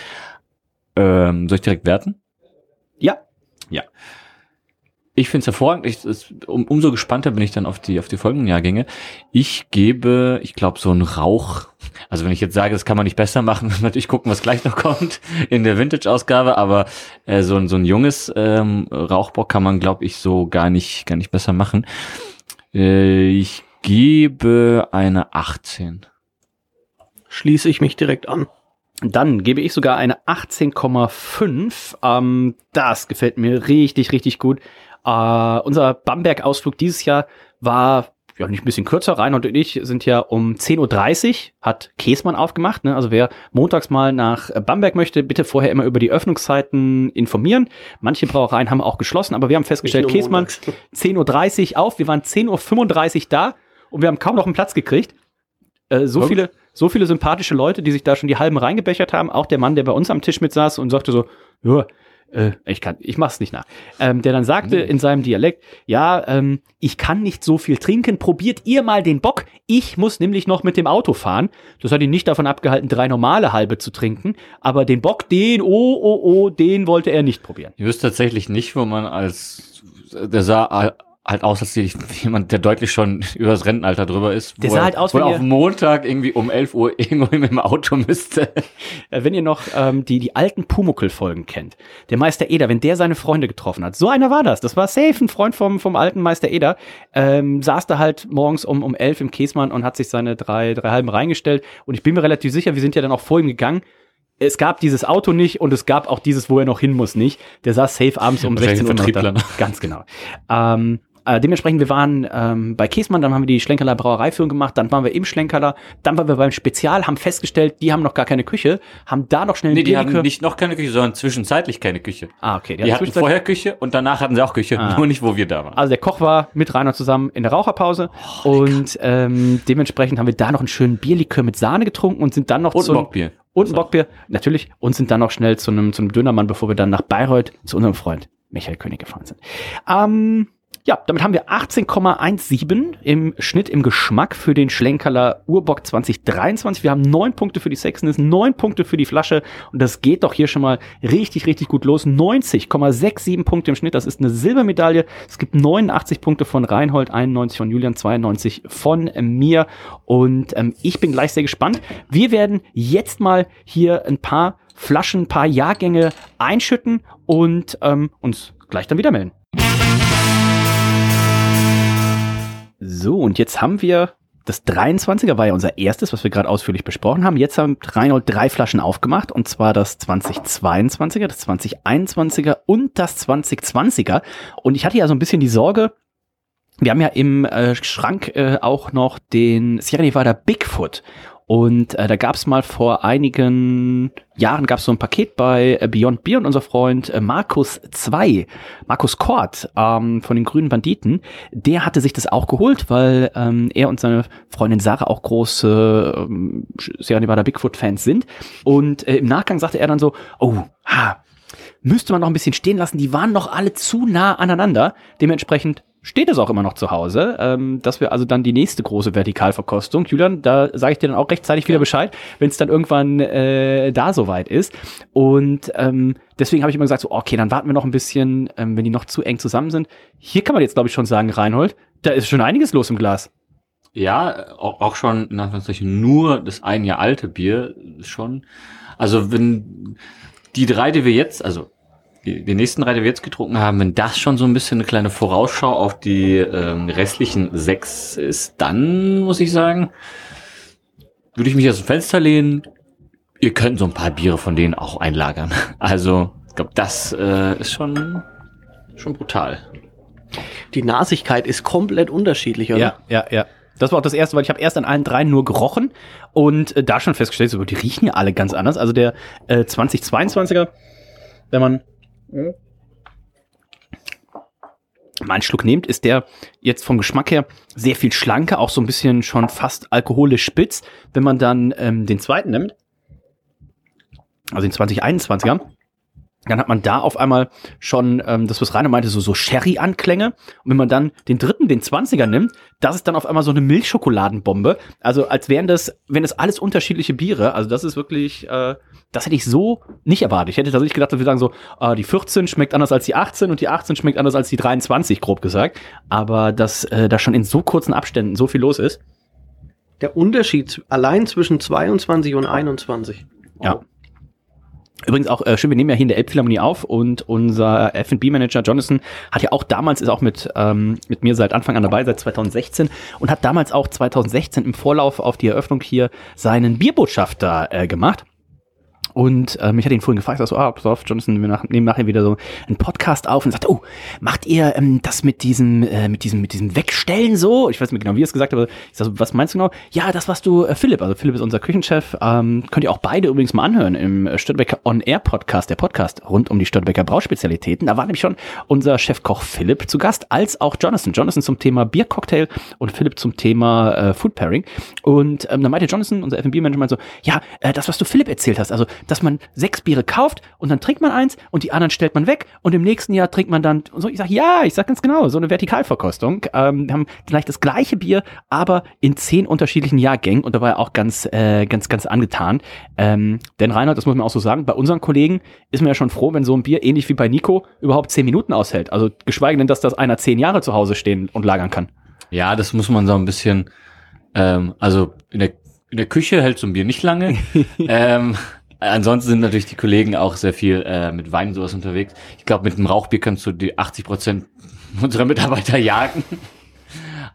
Ähm, soll ich direkt werten?
Ja,
Ich finde es hervorragend. Ich, es, um, umso gespannter bin ich dann auf die auf die folgenden Jahrgänge. Ich gebe, ich glaube, so ein Rauch. Also wenn ich jetzt sage, das kann man nicht besser machen, [LAUGHS] natürlich gucken, was gleich noch kommt in der Vintage-Ausgabe. Aber äh, so ein so ein junges ähm, Rauchbock kann man, glaube ich, so gar nicht gar nicht besser machen. Äh, ich gebe eine 18.
Schließe ich mich direkt an.
Dann gebe ich sogar eine 18,5. Ähm, das gefällt mir richtig, richtig gut. Äh, unser Bamberg-Ausflug dieses Jahr war ja nicht ein bisschen kürzer. Reinhold und ich sind ja um 10.30 Uhr, hat Käsmann aufgemacht. Ne? Also wer montags mal nach Bamberg möchte, bitte vorher immer über die Öffnungszeiten informieren. Manche Brauereien haben auch geschlossen, aber wir haben festgestellt, Käsmann
montags. [LAUGHS]
10.30 Uhr auf. Wir waren 10.35 Uhr da und wir haben kaum noch einen Platz gekriegt. Äh, so
Und?
viele, so viele sympathische Leute, die sich da schon die halben reingebechert haben. Auch der Mann, der bei uns am Tisch mit saß und sagte so, ja, äh, ich kann, ich mach's nicht nach. Ähm, der dann sagte in seinem Dialekt, ja, ähm, ich kann nicht so viel trinken, probiert ihr mal den Bock. Ich muss nämlich noch mit dem Auto fahren. Das hat ihn nicht davon abgehalten, drei normale halbe zu trinken. Aber den Bock, den, oh, oh, oh, den wollte er nicht probieren.
Ich wüsste tatsächlich nicht, wo man als der sah halt aus, als jemand, der deutlich schon [LAUGHS] über das Rentenalter drüber ist.
Der
wo
sah halt aus
wo
wie
er
ihr-
auf Montag irgendwie um 11 Uhr [LAUGHS] irgendwo mit dem Auto müsste.
Äh, wenn ihr noch ähm, die, die alten Pumuckl-Folgen kennt, der Meister Eder, wenn der seine Freunde getroffen hat, so einer war das. Das war safe ein Freund vom, vom alten Meister Eder. Ähm, saß da halt morgens um, um elf im Käsmann und hat sich seine drei, drei halben reingestellt. Und ich bin mir relativ sicher, wir sind ja dann auch vor ihm gegangen. Es gab dieses Auto nicht und es gab auch dieses, wo er noch hin muss, nicht. Der saß safe abends um
Wahrscheinlich
16 Uhr noch. Ganz genau. Ähm, äh, dementsprechend, wir waren ähm, bei Käsmann, dann haben wir die Schlenkerler Brauereiführung gemacht, dann waren wir im Schlenkerler, dann waren wir beim Spezial, haben festgestellt, die haben noch gar keine Küche, haben da noch schnell
Nee, die haben nicht noch keine Küche, sondern zwischenzeitlich keine Küche.
Ah, okay.
Die,
hatten
hatten vorher Küche und danach hatten sie auch Küche,
Ah.
nur nicht, wo wir da waren.
Also der Koch war mit Rainer zusammen in der Raucherpause und ähm, dementsprechend haben wir da noch einen schönen Bierlikör mit Sahne getrunken und sind dann noch
Und
zu
Bockbier.
und ein Bockbier natürlich und sind dann noch schnell zu einem zu einem Dönermann, bevor wir dann nach Bayreuth zu unserem Freund Michael König gefahren sind. Ähm, ja, damit haben wir 18,17 im Schnitt im Geschmack für den Schlenkerler Urbock 2023. Wir haben neun Punkte für die Sexness, neun Punkte für die Flasche und das geht doch hier schon mal richtig, richtig gut los. 90,67 Punkte im Schnitt, das ist eine Silbermedaille. Es gibt 89 Punkte von Reinhold, 91 von Julian, 92 von mir und ähm, ich bin gleich sehr gespannt. Wir werden jetzt mal hier ein paar Flaschen, ein paar Jahrgänge einschütten und ähm, uns gleich dann wieder melden. So, und jetzt haben wir das 23er war ja unser erstes, was wir gerade ausführlich besprochen haben. Jetzt haben Reinhold drei Flaschen aufgemacht, und zwar das 2022er, das 2021er und das 2020er. Und ich hatte ja so ein bisschen die Sorge, wir haben ja im äh, Schrank äh, auch noch den Sierra Nevada Bigfoot. Und äh, da gab es mal vor einigen Jahren gab es so ein Paket bei äh, Beyond Beer und unser Freund äh, Markus 2, Markus Kort ähm, von den Grünen Banditen, der hatte sich das auch geholt, weil ähm, er und seine Freundin Sarah auch große ähm, Sierra Nevada Bigfoot-Fans sind. Und äh, im Nachgang sagte er dann so, oh, ha, müsste man noch ein bisschen stehen lassen, die waren noch alle zu nah aneinander. Dementsprechend steht es auch immer noch zu Hause. Ähm, das wäre also dann die nächste große Vertikalverkostung. Julian, da sage ich dir dann auch rechtzeitig wieder Bescheid, wenn es dann irgendwann äh, da soweit ist. Und ähm, deswegen habe ich immer gesagt, so, okay, dann warten wir noch ein bisschen, ähm, wenn die noch zu eng zusammen sind. Hier kann man jetzt, glaube ich, schon sagen, Reinhold, da ist schon einiges los im Glas.
Ja, auch, auch schon in Anführungszeichen nur das ein Jahr alte Bier schon. Also wenn die drei, die wir jetzt, also die, die nächsten drei, die wir jetzt getrunken haben, wenn das schon so ein bisschen eine kleine Vorausschau auf die ähm, restlichen sechs ist, dann muss ich sagen, würde ich mich aus dem Fenster lehnen. ihr könnt so ein paar Biere von denen auch einlagern. [LAUGHS] Also, ich glaube, das äh, ist schon, schon brutal.
Die Nasigkeit ist komplett unterschiedlich, oder?
Ja, ja, ja. Das war auch das erste, weil ich habe erst an allen dreien nur gerochen und äh, da schon festgestellt, so, die riechen ja alle ganz anders. Also der äh, 2022er, wenn man mal einen Schluck nehmt, ist der jetzt vom Geschmack her sehr viel schlanker, auch so ein bisschen schon fast alkoholisch spitz. Wenn man dann ähm, den zweiten nimmt, also den 2021er, dann hat man da auf einmal schon, ähm, das was Rainer meinte, so, so Sherry-Anklänge. Und wenn man dann den dritten, den 20er nimmt, das ist dann auf einmal so eine Milchschokoladenbombe. Also als wären das, wenn das alles unterschiedliche Biere. Also das ist wirklich, äh, das hätte ich so nicht erwartet. Ich hätte tatsächlich gedacht, dass wir sagen so, äh, die 14 schmeckt anders als die 18 und die 18 schmeckt anders als die 23, grob gesagt. Aber dass äh, da schon in so kurzen Abständen so viel los ist.
Der Unterschied allein zwischen 22 und 21.
Ja. Übrigens auch äh, schön, wir nehmen ja hier in der Elbphilharmonie auf und unser F&B-Manager Jonathan hat ja auch damals, ist auch mit, ähm, mit mir seit Anfang an dabei, seit 2016 und hat damals auch 2016 im Vorlauf auf die Eröffnung hier seinen Bierbotschafter äh, gemacht. Und ähm, ich hatte ihn vorhin gefragt, so, ah, pass auf, Jonathan, wir nach, nehmen nachher wieder so einen Podcast auf und sagt, oh, macht ihr ähm, das mit diesem, äh, mit diesem, mit diesem Wegstellen so? Ich weiß nicht genau, wie er es gesagt hat, aber ich sag, was meinst du genau? Ja, das, was du, äh, Philipp, also Philipp ist unser Küchenchef, ähm, könnt ihr auch beide übrigens mal anhören im äh, Störtebecker On Air Podcast, der Podcast rund um die Störtebecker Brauspezialitäten. Da war nämlich schon unser Chefkoch Philipp zu Gast, als auch Jonathan. Jonathan zum Thema Biercocktail und Philipp zum Thema äh, Food Pairing. Und ähm, dann meinte Jonathan, unser F&B-Manager, meinte so, ja, äh, das, was du Philipp erzählt hast, also dass man sechs Biere kauft und dann trinkt man eins und die anderen stellt man weg und im nächsten Jahr trinkt man dann so. Ich sag ja, ich sag ganz genau, so eine Vertikalverkostung. Ähm, wir haben vielleicht das gleiche Bier, aber in zehn unterschiedlichen Jahrgängen und da war er auch ganz, äh, ganz, ganz angetan. Ähm, denn Reinhard, das muss man auch so sagen, bei unseren Kollegen ist man ja schon froh, wenn so ein Bier ähnlich wie bei Nico überhaupt zehn Minuten aushält. Also geschweige denn, dass das einer zehn Jahre zu Hause stehen und lagern kann.
Ja, das muss man so ein bisschen, ähm, also in der, in der Küche hält so ein Bier nicht lange. [LAUGHS] ähm, Ansonsten sind natürlich die Kollegen auch sehr viel äh, mit Wein und sowas unterwegs. Ich glaube, mit einem Rauchbier kannst du die 80 Prozent unserer Mitarbeiter jagen.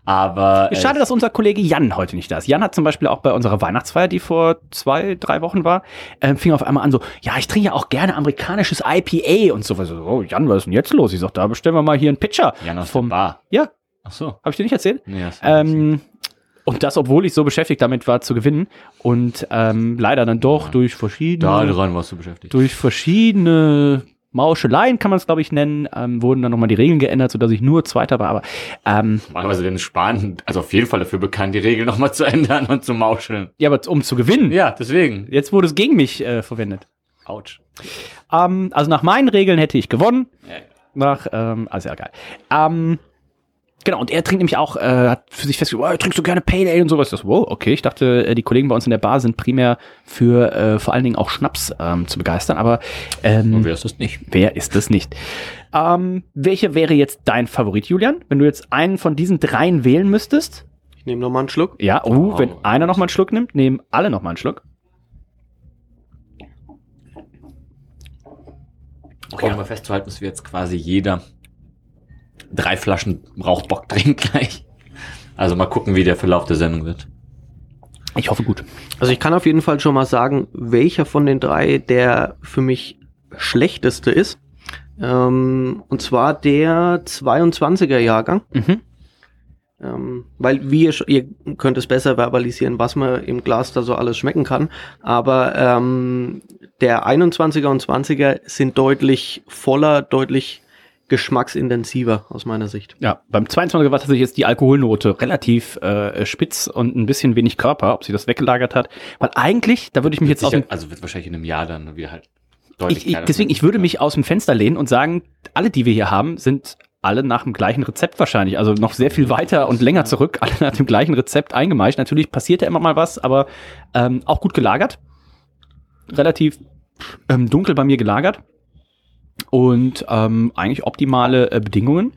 Aber.
Äh, Schade, dass unser Kollege Jan heute nicht da ist. Jan hat zum Beispiel auch bei unserer Weihnachtsfeier, die vor zwei, drei Wochen war, äh, fing auf einmal an so, ja, ich trinke ja auch gerne amerikanisches IPA und so. Also, oh, Jan, was ist denn jetzt los? Ich sag, da bestellen wir mal hier einen Pitcher.
Jan aus
vom
Bar.
Ja.
Ach so.
Habe ich dir nicht erzählt?
Nee, das
Ähm, und das, obwohl ich so beschäftigt damit war, zu gewinnen. Und ähm, leider dann doch
Ja.
durch verschiedene,
da dran warst du beschäftigt.
durch verschiedene Mauscheleien, kann man es glaube ich nennen, ähm, wurden dann nochmal die Regeln geändert, sodass ich nur Zweiter war. Aber ähm,
Normalerweise werden Spahn also auf jeden Fall dafür bekannt, die Regeln nochmal zu [LAUGHS] ändern und zu mauscheln.
ja, aber um zu gewinnen,
Ja, deswegen.
jetzt wurde es gegen mich äh, verwendet.
Autsch.
Ähm, also nach meinen Regeln hätte ich gewonnen.
Ja.
Nach, ähm, also ja, geil. Ähm, genau, und er trinkt nämlich auch, äh, hat für sich festgestellt, oh, trinkst du gerne Pale Ale und sowas. Das, wow, okay, ich dachte, äh, die Kollegen bei uns in der Bar sind primär für äh, vor allen Dingen auch Schnaps ähm, zu begeistern, aber ähm,
Und wer ist das nicht?
wer ist es nicht? Ähm, welche wäre jetzt dein Favorit, Julian? Wenn du jetzt einen von diesen dreien wählen müsstest?
Ich nehme noch mal einen Schluck.
Ja, oh,
Wow.
wenn einer noch mal einen Schluck nimmt, nehmen alle noch mal einen Schluck.
Okay, um mal festzuhalten, dass wir jetzt quasi jeder drei Flaschen Rauchbock trinkt gleich. Also mal gucken, wie der Verlauf der Sendung wird.
Ich hoffe gut.
Also ich kann auf jeden Fall schon mal sagen, welcher von den drei der für mich schlechteste ist. Ähm, und zwar der 22er Jahrgang.
Mhm.
Ähm, weil wir, ihr könnt es besser verbalisieren, was man im Glas da so alles schmecken kann. Aber ähm, der 21er und 20er sind deutlich voller, deutlich geschmacksintensiver aus meiner Sicht.
Ja, beim 22er war tatsächlich jetzt die Alkoholnote relativ äh, spitz und ein bisschen wenig Körper, ob sie das weggelagert hat. Weil eigentlich, da würde ich mich jetzt aus
Sicher,
dem,
also wird wahrscheinlich in einem Jahr dann wieder halt deutlich
ich, ich, deswegen, ich würde mich aus dem Fenster lehnen und sagen, alle, die wir hier haben, sind alle nach dem gleichen Rezept wahrscheinlich. Also noch sehr viel weiter und länger zurück, alle nach dem gleichen Rezept eingemeischt. Natürlich passiert ja immer mal was, aber ähm, auch gut gelagert. Relativ ähm, dunkel bei mir gelagert. Und ähm, eigentlich optimale äh, Bedingungen.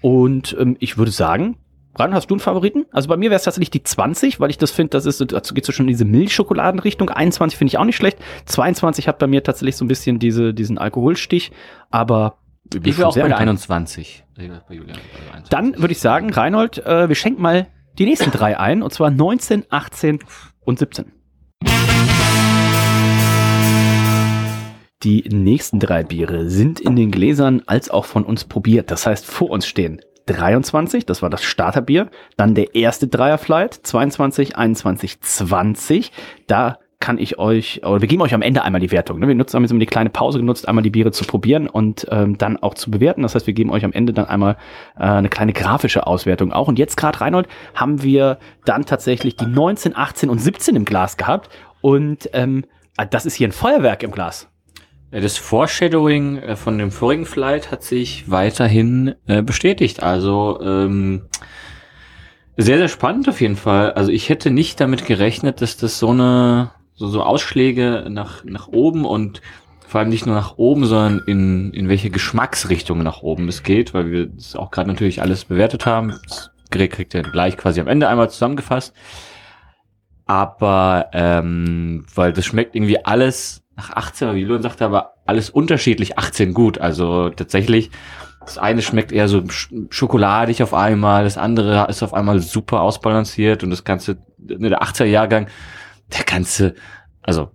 Und ähm, ich würde sagen, Ran, hast du einen Favoriten? Also bei mir wäre es tatsächlich die 20, weil ich das finde, das ist, dazu geht so schon in diese Milchschokoladenrichtung. 21 finde ich auch nicht schlecht. 22 hat bei mir tatsächlich so ein bisschen diese, diesen Alkoholstich, aber
Ich wäre auch
sehr
bei der
angetan.
21. Ich wär Bei Julian, bei der 21.
Dann würde ich sagen, Reinhold, äh, wir schenken mal die nächsten drei ein, und zwar 19, 18 und 17. Die nächsten drei Biere sind in den Gläsern als auch von uns probiert. Das heißt, vor uns stehen 23, das war das Starterbier, dann der erste Dreierflight, 22, 21, 20. Da kann ich euch, oder wir geben euch am Ende einmal die Wertung. Ne? Wir nutzen, haben jetzt immer die kleine Pause genutzt, einmal die Biere zu probieren und ähm, dann auch zu bewerten. Das heißt, wir geben euch am Ende dann einmal äh, eine kleine grafische Auswertung auch. Und jetzt gerade, Reinhold, haben wir dann tatsächlich die 19, 18 und 17 im Glas gehabt. Und ähm, das ist hier ein Feuerwerk im Glas.
Das Foreshadowing äh, von dem vorigen Flight hat sich weiterhin äh, bestätigt. Also ähm, sehr, sehr spannend auf jeden Fall. Also ich hätte nicht damit gerechnet, dass das so eine so, so Ausschläge nach, nach oben und vor allem nicht nur nach oben, sondern in, in welche Geschmacksrichtung nach oben es geht, weil wir das auch gerade natürlich alles bewertet haben. Das Gerät kriegt ihr gleich quasi am Ende einmal zusammengefasst. Aber ähm, weil das schmeckt irgendwie alles nach 18, wie Luan sagte, aber alles unterschiedlich 18 gut. Also tatsächlich, das eine schmeckt eher so schokoladig auf einmal, das andere ist auf einmal super ausbalanciert und das Ganze, ne, der 18er Jahrgang, der ganze, also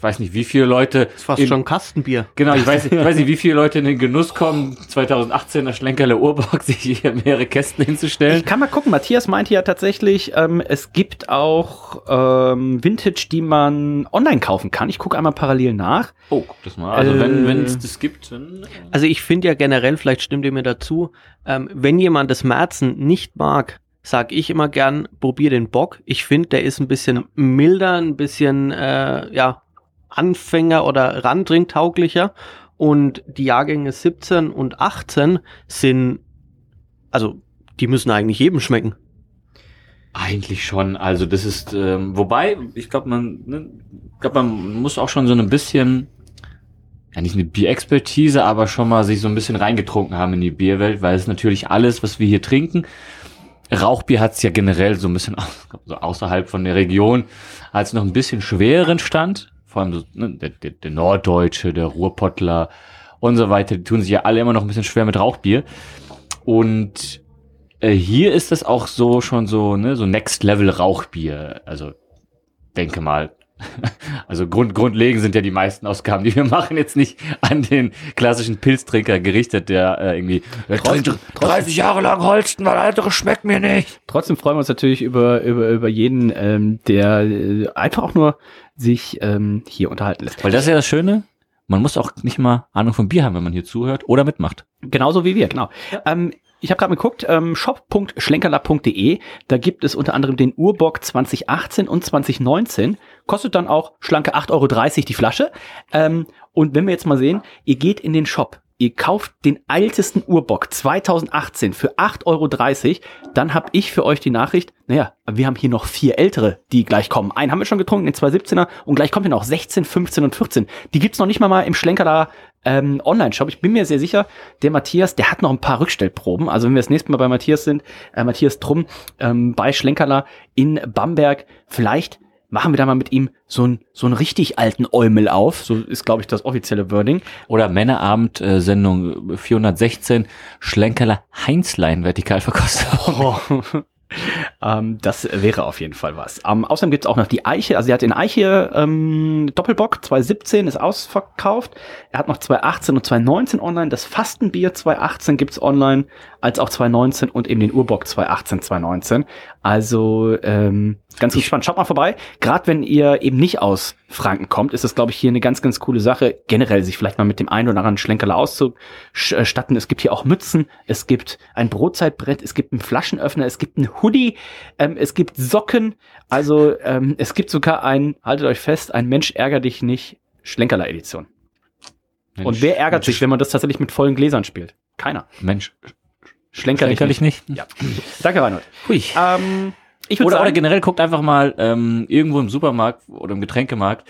ich weiß nicht, wie viele Leute.
Das ist fast
in,
schon Kastenbier.
Genau, ich weiß, ich weiß nicht, wie viele Leute in den Genuss kommen, 2018er Schlenkerle Urbock [LAUGHS] sich hier mehrere Kästen hinzustellen.
Ich kann mal gucken, Matthias meinte ja tatsächlich, ähm, es gibt auch ähm, Vintage, die man online kaufen kann. Ich gucke einmal parallel nach.
Oh, guck das mal. Also
Äh,
wenn wenn es das gibt, dann.
Also ich finde ja generell, vielleicht stimmt ihr mir dazu, ähm, wenn jemand das Märzen nicht mag, sag ich immer gern, probier den Bock. Ich finde, der ist ein bisschen milder, ein bisschen, äh, ja, Anfänger- oder Randringtauglicher. Und die Jahrgänge 17 und 18 sind, also, die müssen eigentlich jedem schmecken.
Eigentlich schon. Also das ist, ähm, wobei, ich glaube, man, ne, ich glaube, man muss auch schon so ein bisschen, ja nicht eine Bierexpertise, aber schon mal sich so ein bisschen reingetrunken haben in die Bierwelt, weil es natürlich alles, was wir hier trinken, Rauchbier hat es ja generell so ein bisschen [LAUGHS] so außerhalb von der Region, als noch ein bisschen schwereren Stand. Vor allem so, ne, der, der, der Norddeutsche, der Ruhrpottler und so weiter, die tun sich ja alle immer noch ein bisschen schwer mit Rauchbier. Und äh, hier ist das auch so schon so, ne, so Next Level Rauchbier. Also denke mal. [LAUGHS] Also grund, grundlegend sind ja die meisten Ausgaben, die wir machen, jetzt nicht an den klassischen Pilztrinker gerichtet, der äh, irgendwie 30, 30 Jahre lang Holsten, weil andere schmeckt mir nicht.
Trotzdem freuen wir uns natürlich über, über, über jeden, ähm, der äh, einfach auch nur sich ähm, hier unterhalten lässt.
Weil das ist ja das Schöne, man muss auch nicht mal Ahnung vom Bier haben, wenn man hier zuhört oder mitmacht.
Genauso wie wir, genau. Ähm, ich habe gerade geguckt, ähm, shop.schlenkerler.de, da gibt es unter anderem den Urbock 2018 und 2019, kostet dann auch schlanke 8,30 Euro die Flasche. Ähm, und wenn wir jetzt mal sehen, ihr geht in den Shop, ihr kauft den ältesten Urbock 2018 für 8,30 Euro, dann habe ich für euch die Nachricht, naja, wir haben hier noch vier ältere, die gleich kommen. Einen haben wir schon getrunken, den 217er und gleich kommt hier noch 16, 15 und 14. Die gibt's noch nicht mal mal im Schlenkerler ähm, Online-Shop. Ich bin mir sehr sicher, der Matthias, der hat noch ein paar Rückstellproben. Also wenn wir das nächste Mal bei Matthias sind, äh, Matthias Trumm ähm, bei Schlenkerler in Bamberg, vielleicht machen wir da mal mit ihm so einen so einen richtig alten Eumel auf. So ist, glaube ich, das offizielle Wording.
Oder Männerabend, äh, Sendung 416, Schlenkerler Heinzlein Vertikalverkostung. [LAUGHS]
ähm, das wäre auf jeden Fall was. Ähm, außerdem gibt's auch noch die Eiche. Also er hat den Eiche ähm, Doppelbock 2017 ist ausverkauft. Er hat noch 2018 und 2019 online. Das Fastenbier 2018 gibt's online, als auch 2019 und eben den Urbock 2018, 2019. Also ähm, ganz gespannt. Schaut mal vorbei. Gerade wenn ihr eben nicht aus Franken kommt, ist das, glaube ich, hier eine ganz, ganz coole Sache. Generell sich vielleicht mal mit dem einen oder anderen Schlenkerler auszustatten. Es gibt hier auch Mützen, es gibt ein Brotzeitbrett, es gibt einen Flaschenöffner, es gibt einen Hoodie, ähm, es gibt Socken. Also ähm, es gibt sogar ein, haltet euch fest, ein Mensch ärger dich nicht Schlenkerler Edition. Und wer ärgert
Mensch,
sich, wenn man das tatsächlich mit vollen Gläsern spielt? Keiner.
Mensch,
Schlenker,
Schlenker
dich
dich nicht.
Ja. Danke, Reinhold.
Hui.
Ähm, ich
Oder, oder
sagen,
generell guckt einfach mal ähm, irgendwo im Supermarkt oder im Getränkemarkt.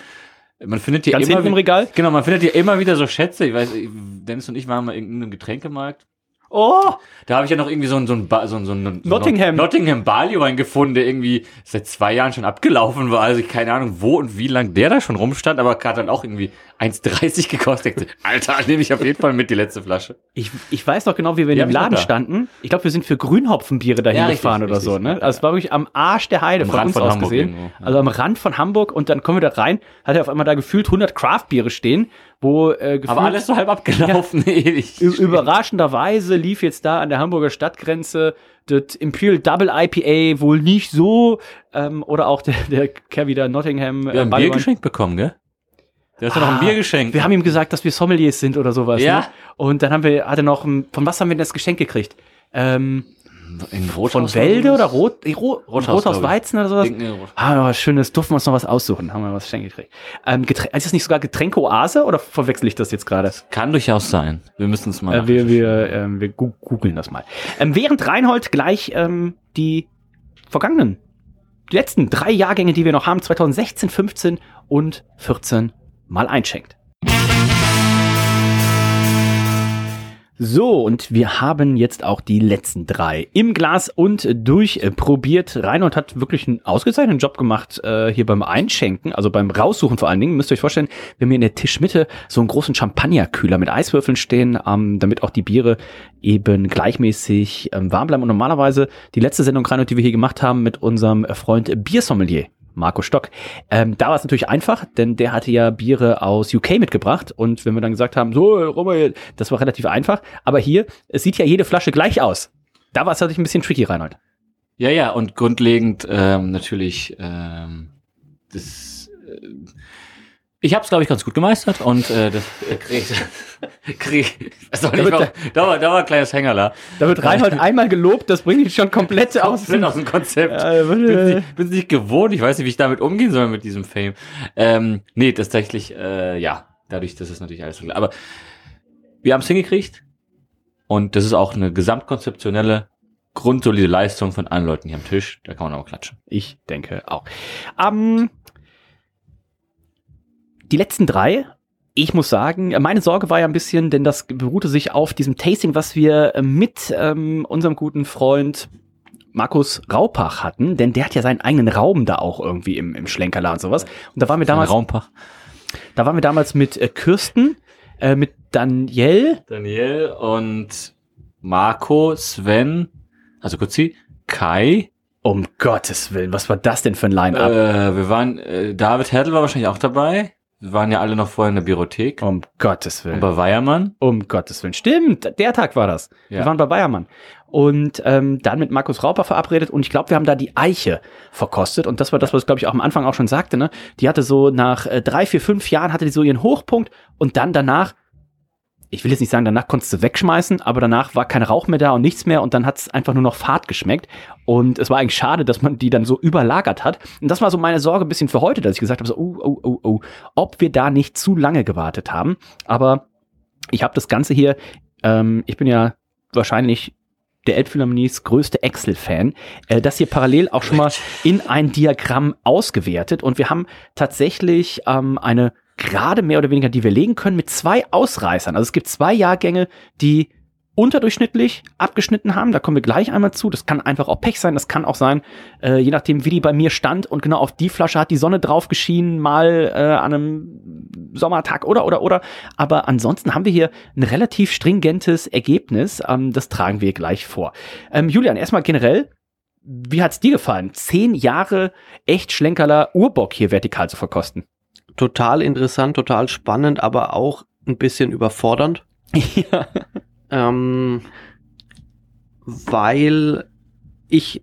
Man findet hier immer
im Regal.
Genau, man findet hier immer wieder so Schätze. Ich weiß, Dennis und ich waren mal in irgendeinem Getränkemarkt.
Oh,
Da habe ich ja noch irgendwie so ein, so ein, ba so ein, so ein so
Nottingham.
ein Nottingham Barleywein gefunden, der irgendwie seit zwei Jahren schon abgelaufen war. Also ich keine Ahnung, wo und wie lang der da schon rumstand, aber hat dann auch irgendwie 1,30 gekostet. [LAUGHS] Alter, nehme ich auf jeden Fall mit die letzte Flasche.
Ich, ich weiß noch genau, wie wir in
Die
dem
ich noch
Laden
da.
standen. Ich glaube, wir sind für Grünhopfenbiere dahin
Ja, richtig,
gefahren oder
richtig.
so. Ne? Also es war wirklich am Arsch der Heide
Am
von
Rand
uns
von
aus
Hamburg
gesehen.
irgendwo, ja.
Also am Rand von Hamburg und dann kommen wir da rein, hat er auf einmal da gefühlt 100 Craft-Biere stehen, wo äh, gefühlt
Aber alles so halb abgelaufen, [LAUGHS] ewig.
Ü- Überraschenderweise lief jetzt da an der Hamburger Stadtgrenze das Imperial Double IPA wohl nicht so ähm, oder auch der, der Kerry der Nottingham.
Wir haben ein Bier geschenkt bekommen, gell? Du hast ja noch ein Bier geschenkt.
Ah, Wir haben ihm gesagt, dass wir Sommeliers sind oder sowas.
Ja.
Ne? Und dann haben wir, hat er noch, ein- von was haben wir denn das Geschenk gekriegt? Ähm,
in Rothaus
von Wälde oder? Rot, äh, Rot,
Rothaus,
Rothaus. Weizen oder sowas?
Irgendeine Rot-
Ah, noch was Schönes, durften wir uns noch was aussuchen, haben wir was Geschenk gekriegt. Ähm, Getränk, ist das nicht sogar Getränke-Oase oder verwechsel ich das jetzt gerade?
Kann durchaus sein. Wir müssen es mal.
Äh, wir wir, ähm, wir googeln das mal. Ähm, während Reinhold gleich ähm, die vergangenen, die letzten drei Jahrgänge, die wir noch haben, 2016, 15 und 14 mal einschenkt. So, und wir haben jetzt auch die letzten drei im Glas und durchprobiert. Reinhold hat wirklich einen ausgezeichneten Job gemacht äh, hier beim Einschenken, also beim Raussuchen vor allen Dingen. Müsst ihr euch vorstellen, wir haben hier in der Tischmitte so einen großen Champagnerkühler mit Eiswürfeln stehen, ähm, damit auch die Biere eben gleichmäßig ähm, warm bleiben. Und normalerweise die letzte Sendung, Reinhold, die wir hier gemacht haben mit unserem Freund Biersommelier, Marco Stock. Ähm, da war es natürlich einfach, denn der hatte ja Biere aus UK mitgebracht und wenn wir dann gesagt haben, so, Robert, das war relativ einfach, aber hier, es sieht ja jede Flasche gleich aus. Da war es natürlich ein bisschen tricky, Reinhold.
Ja, ja, und grundlegend ähm, natürlich ähm, das. Äh, ich habe es, glaube ich, ganz gut gemeistert und äh, das äh, krieg, [LAUGHS] krieg, weiß auch nicht,
Da wird
da, war, da war ein kleines Hängerler.
Da wird Reinhold [LAUGHS] einmal gelobt, das bringt ihn schon komplett aus.
Komplett aus dem Konzept.
Ja,
bin nicht, bin nicht gewohnt, ich weiß nicht, wie ich damit umgehen soll mit diesem Fame. Ähm, nee, tatsächlich, äh, ja, dadurch, dass es natürlich alles so Aber wir haben es hingekriegt und das ist auch eine gesamtkonzeptionelle, grundsolide Leistung von allen Leuten hier am Tisch. Da kann man auch klatschen.
Ich denke auch. Ähm, die letzten drei, ich muss sagen, meine Sorge war ja ein bisschen, denn das beruhte sich auf diesem Tasting, was wir äh, mit ähm, unserem guten Freund Markus Raupach hatten, denn der hat ja seinen eigenen Raum da auch irgendwie im, im Schlenkerler und sowas. Und da waren wir damals,
Raumpach.
da waren wir damals mit äh, Kirsten, äh, mit Danielle,
Daniel und Marco, Sven, also kurz sie, Kai,
um Gottes Willen, was war das denn für ein Line-Up?
äh, wir waren, äh, David Hertel war wahrscheinlich auch dabei. Wir waren ja alle noch vorher in der Biothek.
um Gottes Willen.
Und bei Weiermann.
Um Gottes Willen. Stimmt, der Tag war das.
Ja.
Wir waren bei Bayermann. Und ähm, dann mit Markus Rauper verabredet und ich glaube, wir haben da die Eiche verkostet. Und das war das, was glaube ich auch am Anfang auch schon sagte. Ne? Die hatte so nach äh, drei, vier, fünf Jahren hatte die so ihren Hochpunkt und dann danach, ich will jetzt nicht sagen, danach konntest du wegschmeißen, aber danach war kein Rauch mehr da und nichts mehr und dann hat es einfach nur noch Fahrt geschmeckt. Und es war eigentlich schade, dass man die dann so überlagert hat. Und das war so meine Sorge ein bisschen für heute, dass ich gesagt habe, so, oh, oh, oh, oh, ob wir da nicht zu lange gewartet haben. Aber ich habe das Ganze hier, ähm, ich bin ja wahrscheinlich der Elbphilharmonies größte Excel-Fan, äh, das hier parallel auch schon mal in ein Diagramm ausgewertet und wir haben tatsächlich ähm, eine gerade mehr oder weniger, die wir legen können, mit zwei Ausreißern. Also es gibt zwei Jahrgänge, die unterdurchschnittlich abgeschnitten haben. Da kommen wir gleich einmal zu. Das kann einfach auch Pech sein. Das kann auch sein, äh, je nachdem, wie die bei mir stand. Und genau auf die Flasche hat die Sonne drauf geschienen, mal äh, an einem Sommertag oder, oder, oder. Aber ansonsten haben wir hier ein relativ stringentes Ergebnis. Ähm, das tragen wir gleich vor. Ähm, Julian, erstmal generell, wie hat's dir gefallen? Zehn Jahre echt Schlenkerler Urbock hier vertikal zu verkosten.
Total interessant, total spannend, aber auch ein bisschen überfordernd. [LAUGHS]
ja.
Ähm, weil ich,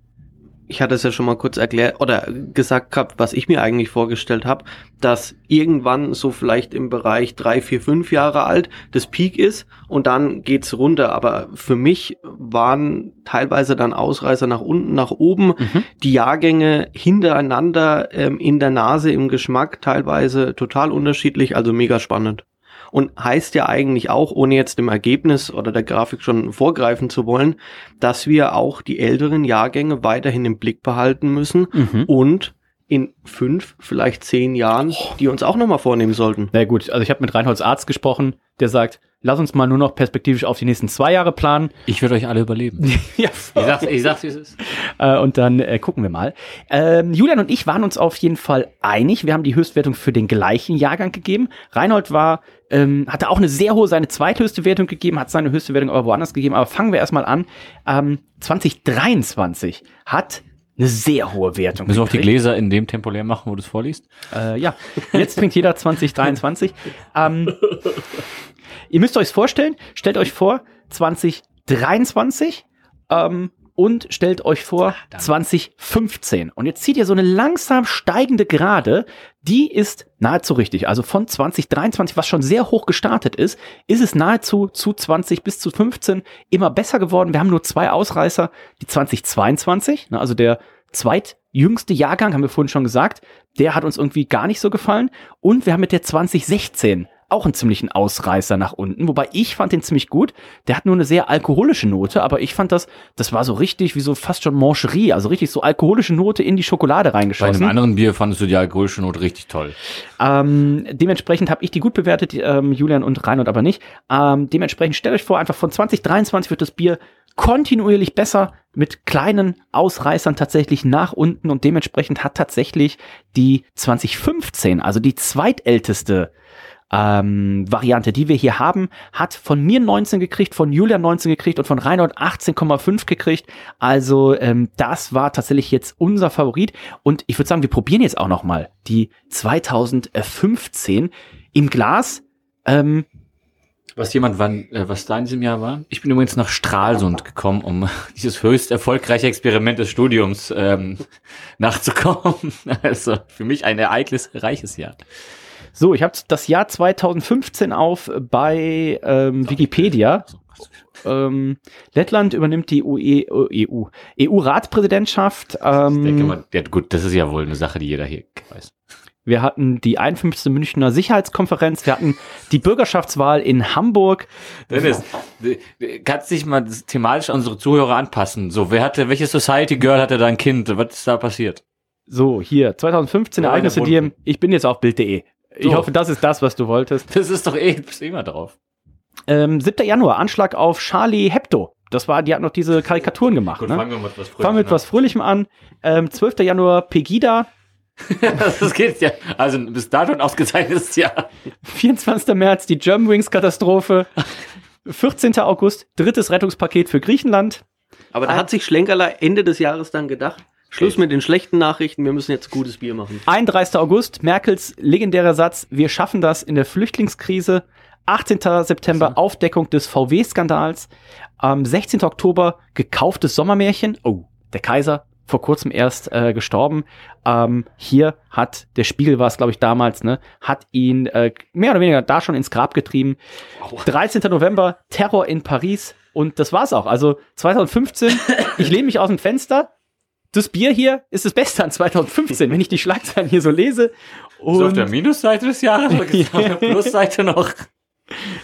ich hatte es ja schon mal kurz erklärt oder gesagt gehabt, was ich mir eigentlich vorgestellt habe, dass irgendwann so vielleicht im Bereich drei, vier, fünf Jahre alt das Peak ist und dann geht's runter. Aber für mich waren teilweise dann Ausreißer nach unten, nach oben,
Mhm.
die Jahrgänge hintereinander ähm, in der Nase, im Geschmack teilweise total unterschiedlich, also mega spannend. Und heißt ja eigentlich auch, ohne jetzt dem Ergebnis oder der Grafik schon vorgreifen zu wollen, dass wir auch die älteren Jahrgänge weiterhin im Blick behalten müssen
Mhm.
und in fünf, vielleicht zehn Jahren, die uns auch nochmal vornehmen sollten.
Na gut, also ich habe mit Reinholds Arzt gesprochen, der sagt, lass uns mal nur noch perspektivisch auf die nächsten zwei Jahre planen.
Ich würde euch alle überleben. [LAUGHS]
ja,
Ich sag's, ich sag's wie es ist.
Äh, und dann äh, gucken wir mal. Ähm, Julian und ich waren uns auf jeden Fall einig. Wir haben die Höchstwertung für den gleichen Jahrgang gegeben. Reinhold war, ähm, hatte auch eine sehr hohe, seine zweithöchste Wertung gegeben, hat seine höchste Wertung aber woanders gegeben. Aber fangen wir erstmal an. Ähm, 2023 hat eine sehr hohe Wertung.
Müssen wir auch die. Gläser in dem Tempo leer machen, wo du es vorliest?
Äh, ja, jetzt trinkt jeder 2023. ähm, ihr müsst euch vorstellen, stellt euch vor 2023 ähm, und stellt euch vor 2015. Und jetzt zieht ihr so eine langsam steigende Gerade, die ist nahezu richtig. Also von 2023, was schon sehr hoch gestartet ist, ist es nahezu zu 20 bis zu 15 immer besser geworden. Wir haben nur zwei Ausreißer, die 2022, ne, also der zweitjüngste Jahrgang, haben wir vorhin schon gesagt, der hat uns irgendwie gar nicht so gefallen. Und wir haben mit der 2016 auch einen ziemlichen Ausreißer nach unten, wobei ich fand den ziemlich gut. Der hat nur eine sehr alkoholische Note, aber ich fand das, das war so richtig wie so fast schon Mancherie, also richtig so alkoholische Note in die Schokolade
Bei
reingeschossen.
einem anderen Bier fandest du die alkoholische Note richtig toll.
Ähm, dementsprechend habe ich die gut bewertet, ähm, Julian und Reinhold aber nicht. Ähm, dementsprechend stellt euch vor, einfach von 2023 wird das Bier kontinuierlich besser mit kleinen Ausreißern tatsächlich nach unten und dementsprechend hat tatsächlich die 2015, also die zweitälteste ähm, Variante, die wir hier haben, hat von mir 19 gekriegt, von Julian 19 gekriegt und von Reinhold 18,5 gekriegt. Also ähm, das war tatsächlich jetzt unser Favorit. Und ich würde sagen, wir probieren jetzt auch noch mal die 2015 im Glas. Ähm,
Was jemand wann, äh, was da in diesem Jahr war? Ich bin übrigens nach Stralsund gekommen, um [LAUGHS] dieses höchst erfolgreiche Experiment des Studiums ähm, [LAUGHS] nachzukommen. [LAUGHS] Also für mich ein ereignisreiches Jahr.
So, ich habe das Jahr 2015 auf bei ähm, Wikipedia. Ähm, Lettland übernimmt die UE, EU, EU-Ratspräsidentschaft.
Ich denke
Ähm,
mal, ja, gut, das ist ja wohl eine Sache, die jeder hier weiß.
wir hatten die 51. Münchner Sicherheitskonferenz. Wir hatten die Bürgerschaftswahl in Hamburg.
Dennis, du- du kannst dich mal thematisch an unsere Zuhörer anpassen. So, wer hatte, welche Society Girl hatte da ein Kind? Was ist da passiert?
So, hier, 2015
Meine
Ereignisse, die ich bin jetzt auf Bild.de. Ich hoffe, das ist das, was du wolltest. [LAUGHS]
Das ist doch eh, immer drauf.
Ähm, 7. Januar, Anschlag auf Charlie Hebdo. Das war, die hat noch diese Karikaturen gemacht.
Gut,
ne?
fangen wir mit was
Fangen wir mit was Fröhlichem an. Ähm, 12. Januar, Pegida. [LAUGHS]
Das geht ja. Also bis dato ein ausgezeichnetes Jahr.
24. März, die Germanwings-Katastrophe. 14. August, drittes Rettungspaket für Griechenland.
Aber da hat sich Schlenkerler Ende des Jahres dann gedacht, Schluss mit den schlechten Nachrichten, wir müssen jetzt gutes Bier machen.
31. August, Merkels legendärer Satz, wir schaffen das in der Flüchtlingskrise. 18. September, Aufdeckung des VW-Skandals. Am 16. Oktober, gekauftes Sommermärchen. Oh, der Kaiser, vor kurzem erst äh, gestorben. Ähm, hier hat, der Spiegel war es, glaube ich, damals, ne, hat ihn äh, mehr oder weniger da schon ins Grab getrieben. 13. November, Terror in Paris. Und das war's auch. Also 2015, [LAUGHS] ich lehne mich aus dem Fenster. Das Bier hier ist das Beste an 2015, wenn ich die Schlagzeilen hier so lese.
Ist auf
Und
der Minusseite des Jahres oder [LAUGHS] auf der Plusseite noch?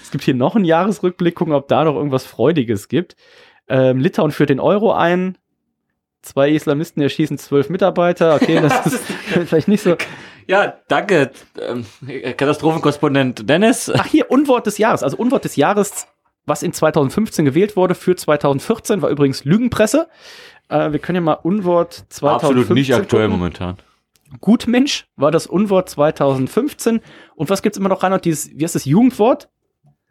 es gibt hier noch einen Jahresrückblick, gucken, ob da noch irgendwas Freudiges gibt. Ähm, Litauen führt den Euro ein. Zwei Islamisten erschießen zwölf Mitarbeiter. Okay, das [LAUGHS] ist vielleicht nicht so.
Ja, danke, ähm, Katastrophenkorrespondent Dennis.
Ach hier, Unwort des Jahres. Also Unwort des Jahres, was in 2015 gewählt wurde für 2014, war übrigens Lügenpresse. Äh, wir können ja mal Unwort 2015
Absolut nicht aktuell
gucken.
momentan.
Gutmensch war das Unwort 2015. Und was gibt's immer noch rein? Dieses, wie heißt das, Jugendwort?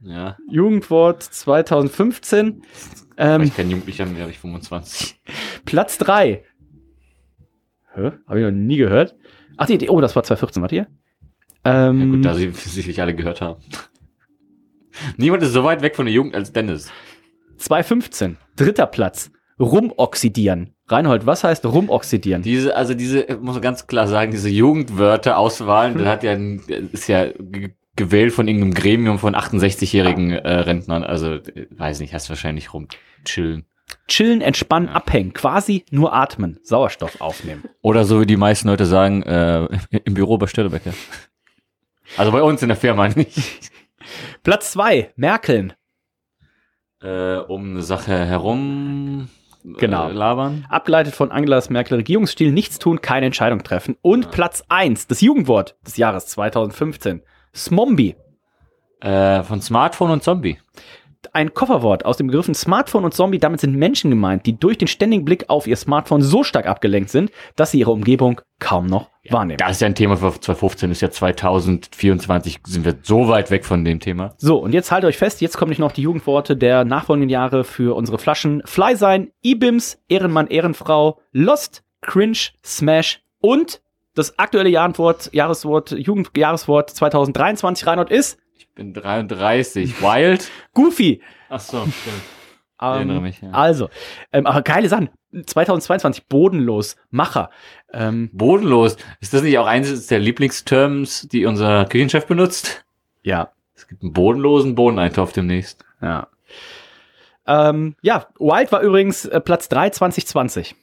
Ja,
Jugendwort 2015. Ähm,
ich kenne Jugendlicher mehr, ich 25. [LAUGHS]
Platz 3. Hä? Habe ich noch nie gehört. Ach, die, oh, das war 2014, warte hier.
Ja,
Ähm,
gut, da sie sicherlich alle gehört haben. [LAUGHS] Niemand ist so weit weg von der Jugend als Dennis.
2015, dritter Platz. Rumoxidieren. Reinhold, was heißt rumoxidieren?
Diese, also diese, muss man ganz klar sagen, diese Jugendwörter auswahlen, das hat ja, ist ja ge- gewählt von irgendeinem Gremium von 68-jährigen äh, Rentnern. Also, weiß nicht, hast wahrscheinlich rum chillen.
Chillen, entspannen, abhängen. Quasi nur atmen. Sauerstoff aufnehmen.
Oder so wie die meisten Leute sagen, äh, [LAUGHS] im Büro bei Störtebecker. Also bei uns in der Firma nicht.
Platz 2, Merkeln.
Äh, um eine Sache herum.
Genau.
äh, labern.
Abgeleitet von Angela Merkel Regierungsstil, nichts tun, keine Entscheidung treffen. Und Platz 1, das Jugendwort des Jahres 2015. Smombi.
Äh, von Smartphone und Zombie.
Ein Kofferwort aus den Begriffen Smartphone und Zombie. Damit sind Menschen gemeint, die durch den ständigen Blick auf ihr Smartphone so stark abgelenkt sind, dass sie ihre Umgebung kaum noch wahrnehmen.
Das ist ja ein Thema für 2015, ist ja 2024, sind wir so weit weg von dem Thema.
So, und jetzt haltet euch fest, jetzt kommen nicht noch die Jugendworte der nachfolgenden Jahre für unsere Flaschen. Fly sein, E-Bims, Ehrenmann, Ehrenfrau, Lost, Cringe, Smash und das aktuelle Jahreswort, Jahreswort, Jugendjahreswort 2023, Reinhold, ist
bin 33. Wild? [LAUGHS]
Goofy.
Ach so, stimmt. Ich erinnere mich, ja.
Also, ähm, aber geile Sachen. 2022, bodenlos, Macher. Ähm,
Bodenlos. Ist das nicht auch eines der Lieblingsterms, die unser Küchenchef benutzt?
ja,
Es gibt einen bodenlosen Bohneneintopf demnächst.
ja. Ähm, ja, Wild war übrigens äh, Platz 3 2020.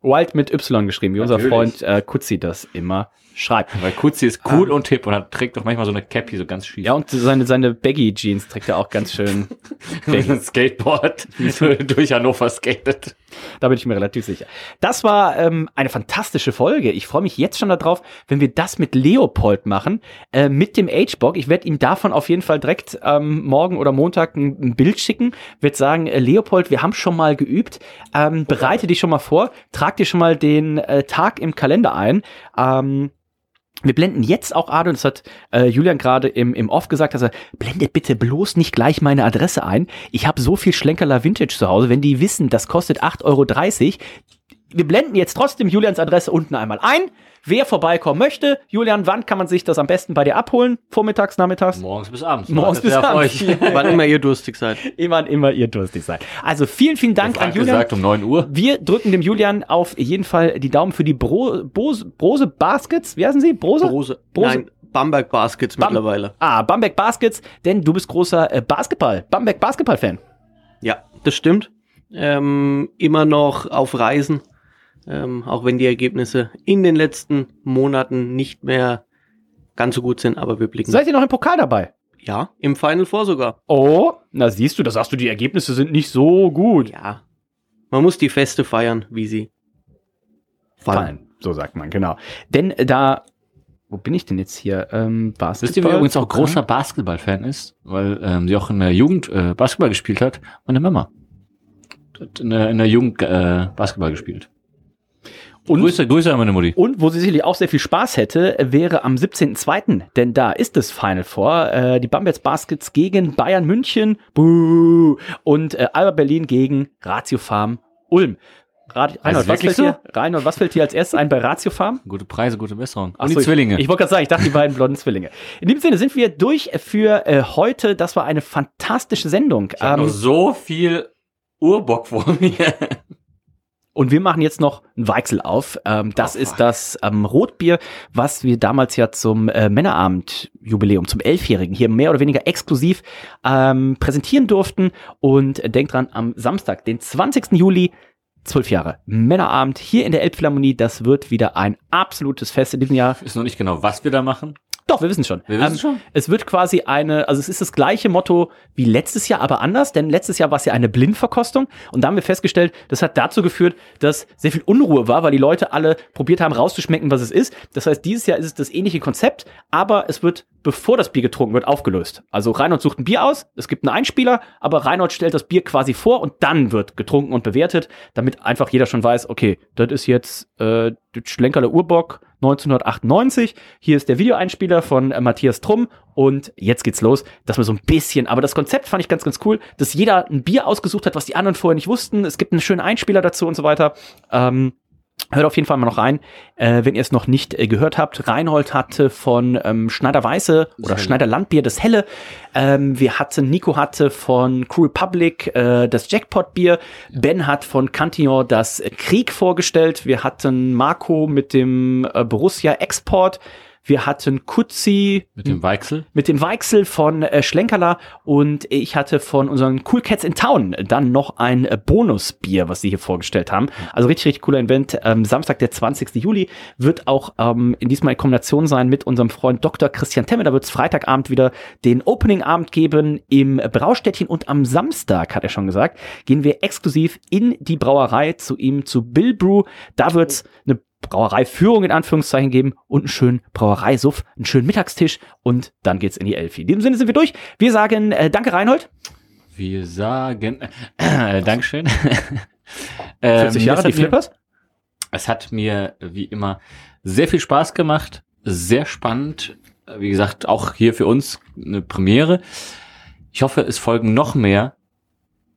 Wild mit Y geschrieben, wie unser
Natürlich.
Freund äh, Kutzi das immer schreibt.
Weil Kutzi ist cool und hip und hat, trägt doch manchmal so eine Cappy so ganz schief.
Ja, und seine, seine Baggy-Jeans trägt er auch ganz schön. [LAUGHS]
Einem Skateboard [LAUGHS] durch Hannover skatet.
Da bin ich mir relativ sicher. Das war ähm, eine fantastische Folge. Ich freue mich jetzt schon darauf, wenn wir das mit Leopold machen, äh, mit dem H-Bock. Ich werde ihm davon auf jeden Fall direkt ähm, morgen oder Montag ein, ein Bild schicken. Werd sagen, äh, Leopold, wir haben schon mal geübt. Ähm, bereite dich schon mal vor. Trag dir schon mal den äh, Tag im Kalender ein. Ähm, wir blenden jetzt auch Ade, und das hat äh, Julian gerade im, im Off gesagt, dass er, blendet bitte bloß nicht gleich meine Adresse ein. Ich habe so viel Schlenkerler Vintage zu Hause, wenn die wissen, das kostet 8,30 Euro. Wir blenden jetzt trotzdem Julians Adresse unten einmal ein. Wer vorbeikommen möchte, Julian, wann kann man sich das am besten bei dir abholen? Vormittags, nachmittags?
Morgens bis abends.
Morgens bis abends.
Euch. [LAUGHS]
Wann immer ihr durstig seid.
Immer, immer ihr durstig seid. Also vielen, vielen Dank an Julian.
gesagt um 9 Uhr.
Wir drücken dem Julian auf jeden Fall die Daumen für die Bro, Bose, Brose Baskets. Wie heißen sie? Brose?
Brose.
Brose.
Nein, Bamberg Baskets
Bam-
mittlerweile.
Ah, Bamberg Baskets, denn du bist großer äh, Basketball, Bamberg Basketball-Fan.
Ja, das stimmt. Ähm, immer noch auf Reisen, ähm, auch wenn die Ergebnisse in den letzten Monaten nicht mehr ganz so gut sind, aber wir blicken.
Seid ihr noch im Pokal dabei?
ja, im Final Four sogar.
Oh, na siehst du, da sagst du, die Ergebnisse sind nicht so gut.
Ja. Man muss die Feste feiern, wie sie fallen.
Fallen, so sagt man, genau. Denn äh, da, wo bin ich denn jetzt hier? Ähm, Basketball.
Wisst ihr, wer übrigens auch großer Basketball-Fan ist? Weil ähm, sie auch in der Jugend äh, Basketball gespielt hat? Meine Mama. Hat in der, in der Jugend äh, Basketball gespielt.
Und-
Grüße, Grüße an meine Mutti.
Und wo sie sicherlich auch sehr viel Spaß hätte, wäre am 17.02., denn da ist das Final Four. Äh, die Bambergs Baskets gegen Bayern München Buh, und äh, Alba Berlin gegen Ratio Farm Ulm. Rat, Reinhold, was
wirklich
fällt dir, Reinhold, was fällt dir als erstes ein bei Ratio Farm?
Gute Preise, gute Besserung.
Ach
Und
so,
die Zwillinge.
Ich, ich wollte gerade sagen, ich dachte, die beiden blonden Zwillinge. In dem Sinne sind wir durch für äh, heute. Das war eine fantastische Sendung.
ich
Ähm,
noch so viel Urbock vor mir.
Und wir machen jetzt noch ein Weichsel auf. Ähm, das
Oh,
ist das ähm, Rotbier, was wir damals ja zum äh, Männerabend-Jubiläum, zum Elfjährigen, hier mehr oder weniger exklusiv ähm, präsentieren durften. Und äh, denkt dran, am Samstag, den 20. Juli, zwölf Jahre Männerabend hier in der Elbphilharmonie. Das wird wieder ein absolutes Fest in diesem Jahr.
Ist noch nicht genau, was wir da machen.
Doch, wir wissen schon.
Wir wissen schon?
Es wird quasi eine, also es ist das gleiche Motto wie letztes Jahr, aber anders, denn letztes Jahr war es ja eine Blindverkostung und da haben wir festgestellt, das hat dazu geführt, dass sehr viel Unruhe war, weil die Leute alle probiert haben rauszuschmecken, was es ist. Das heißt, dieses Jahr ist es das ähnliche Konzept, aber es wird, bevor das Bier getrunken wird, aufgelöst. Also Reinhold sucht ein Bier aus, es gibt einen Einspieler, aber Reinhold stellt das Bier quasi vor und dann wird getrunken und bewertet, damit einfach jeder schon weiß, okay, das ist jetzt äh, Schlenkerle Urbock 1998. Hier ist der Videoeinspieler von äh, Matthias Trumm und jetzt geht's los, dass wir so ein bisschen, aber das Konzept fand ich ganz, ganz cool, dass jeder ein Bier ausgesucht hat, was die anderen vorher nicht wussten. Es gibt einen schönen Einspieler dazu und so weiter. Ähm, Hört auf jeden Fall mal noch rein, äh, wenn ihr es noch nicht äh, gehört habt. Reinhold hatte von ähm, Schneider Weiße oder Schneider Landbier das Helle. Ähm, wir hatten, Nico hatte von Crew Republic äh, das Jackpot-Bier. Ben hat von Cantillon das Krieg vorgestellt. Wir hatten Marco mit dem äh, Borussia Export. Wir hatten Kutzi
Mit dem Weichsel.
mit dem Weichsel von äh, Schlenkerla und ich hatte von unseren Cool Cats in Town dann noch ein äh, Bonusbier, was sie hier vorgestellt haben. Also richtig, richtig cooler Event. Ähm, Samstag, der 20. Juli, wird auch ähm, in diesmal in Kombination sein mit unserem Freund Dr. Christian Temme. Da wird es Freitagabend wieder den Opening-Abend geben im Braustädtchen und am Samstag, hat er schon gesagt, gehen wir exklusiv in die Brauerei zu ihm, zu Bill Brew. Da wird es eine Brauereiführung in Anführungszeichen geben und einen schönen Brauereisuff, einen schönen Mittagstisch und dann geht's in die Elfi. In diesem Sinne sind wir durch. Wir sagen äh, danke Reinhold.
Wir sagen äh, Dankeschön. [LAUGHS] ähm,
40 Jahre,
es hat
die Flippers.
Mir, es hat mir wie immer sehr viel Spaß gemacht, sehr spannend. Wie gesagt, auch hier für uns eine Premiere. Ich hoffe, es folgen noch mehr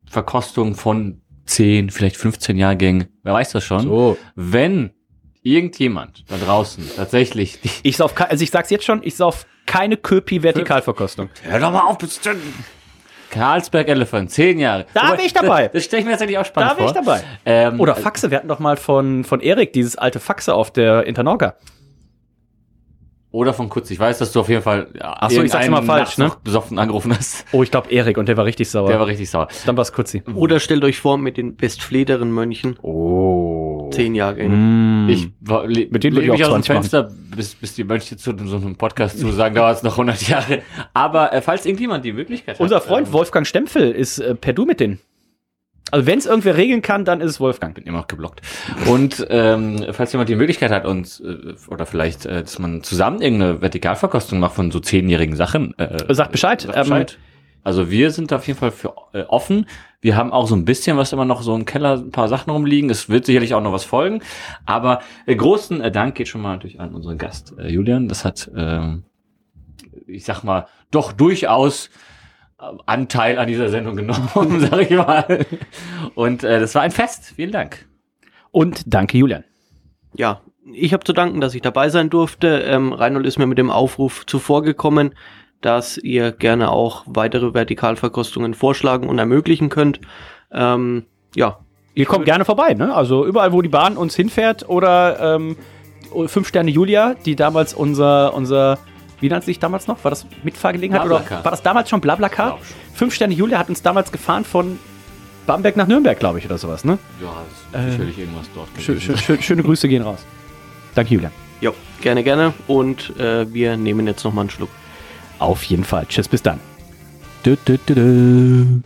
Verkostungen von 10, vielleicht 15 Jahrgängen. Wer weiß das schon?
So.
Wenn irgendjemand da draußen tatsächlich
Ich sauf, also ich sag's jetzt schon, ich sauf keine Köpi Vertikalverkostung.
Hör doch mal auf, bitte. Carlsberg Elephant, 10 Jahre.
Da
Wobei,
bin ich dabei.
Das, das stelle ich mir tatsächlich auch spannend
Da bin
vor.
ich dabei.
Ähm,
Oder Faxe, wir hatten doch mal von, von Erik dieses alte Faxe auf der Internorga.
Oder von Kutz. Ich weiß, dass du auf jeden Fall ja,
Ach so, ich sag's immer
irgendeinen
falsch, ne?
besoffen angerufen hast.
Oh, ich glaube Erik und der war richtig sauer.
Der war richtig sauer.
dann war's Kutzi.
Oder stellt euch vor, mit den bestflederen Mönchen.
Oh.
Zehn Jahrgänge.
Mm.
Ich war, le
Mit denen würde ich
aus dem
20
Fenster, bis, bis die Mönche zu so einem Podcast zusagen, dauert es noch 100 Jahre. Aber äh, falls irgendjemand die Möglichkeit hat.
Unser Freund
ähm,
Wolfgang Stempfel ist äh, per Du mit denen. Also wenn es irgendwer regeln kann, dann ist es Wolfgang.
bin immer noch geblockt. Und ähm, falls jemand die Möglichkeit hat, uns, äh, oder vielleicht, äh, dass man zusammen irgendeine Vertikalverkostung macht von so zehnjährigen Sachen. Äh,
Sagt Bescheid.
Sagt
Ähm,
Bescheid. Also wir sind auf jeden Fall für äh, offen. Wir haben auch so ein bisschen was immer noch so im Keller, ein paar Sachen rumliegen. Es wird sicherlich auch noch was folgen. Aber äh, großen äh, Dank geht schon mal natürlich an unseren Gast äh, Julian. Das hat, ähm, ich sag mal, doch durchaus äh, Anteil an dieser Sendung genommen, [LAUGHS] sag ich mal. Und äh, das war ein Fest. Vielen Dank.
Und danke, Julian.
Ja, ich habe zu danken, dass ich dabei sein durfte. Ähm, Reinhold ist mir mit dem Aufruf zuvorgekommen, dass ihr gerne auch weitere Vertikalverkostungen vorschlagen und ermöglichen könnt. Ähm, ja,
Ihr kommt gerne vorbei, ne? Also überall, wo die Bahn uns hinfährt oder ähm, Fünf Sterne Julia, die damals unser, unser, wie nannte sich damals noch? War das Mitfahrgelegenheit oder war das damals schon Blablacar? Fünf Sterne Julia hat uns damals gefahren von Bamberg nach Nürnberg, glaube ich, oder sowas, ne?
Ja, ist sicherlich irgendwas dort
Schö schö schö schöne Grüße gehen raus. Danke, Julian.
jo, gerne, gerne. Und äh, wir nehmen jetzt noch mal einen Schluck.
Auf jeden Fall. Tschüss, bis dann. Dü, dü, dü.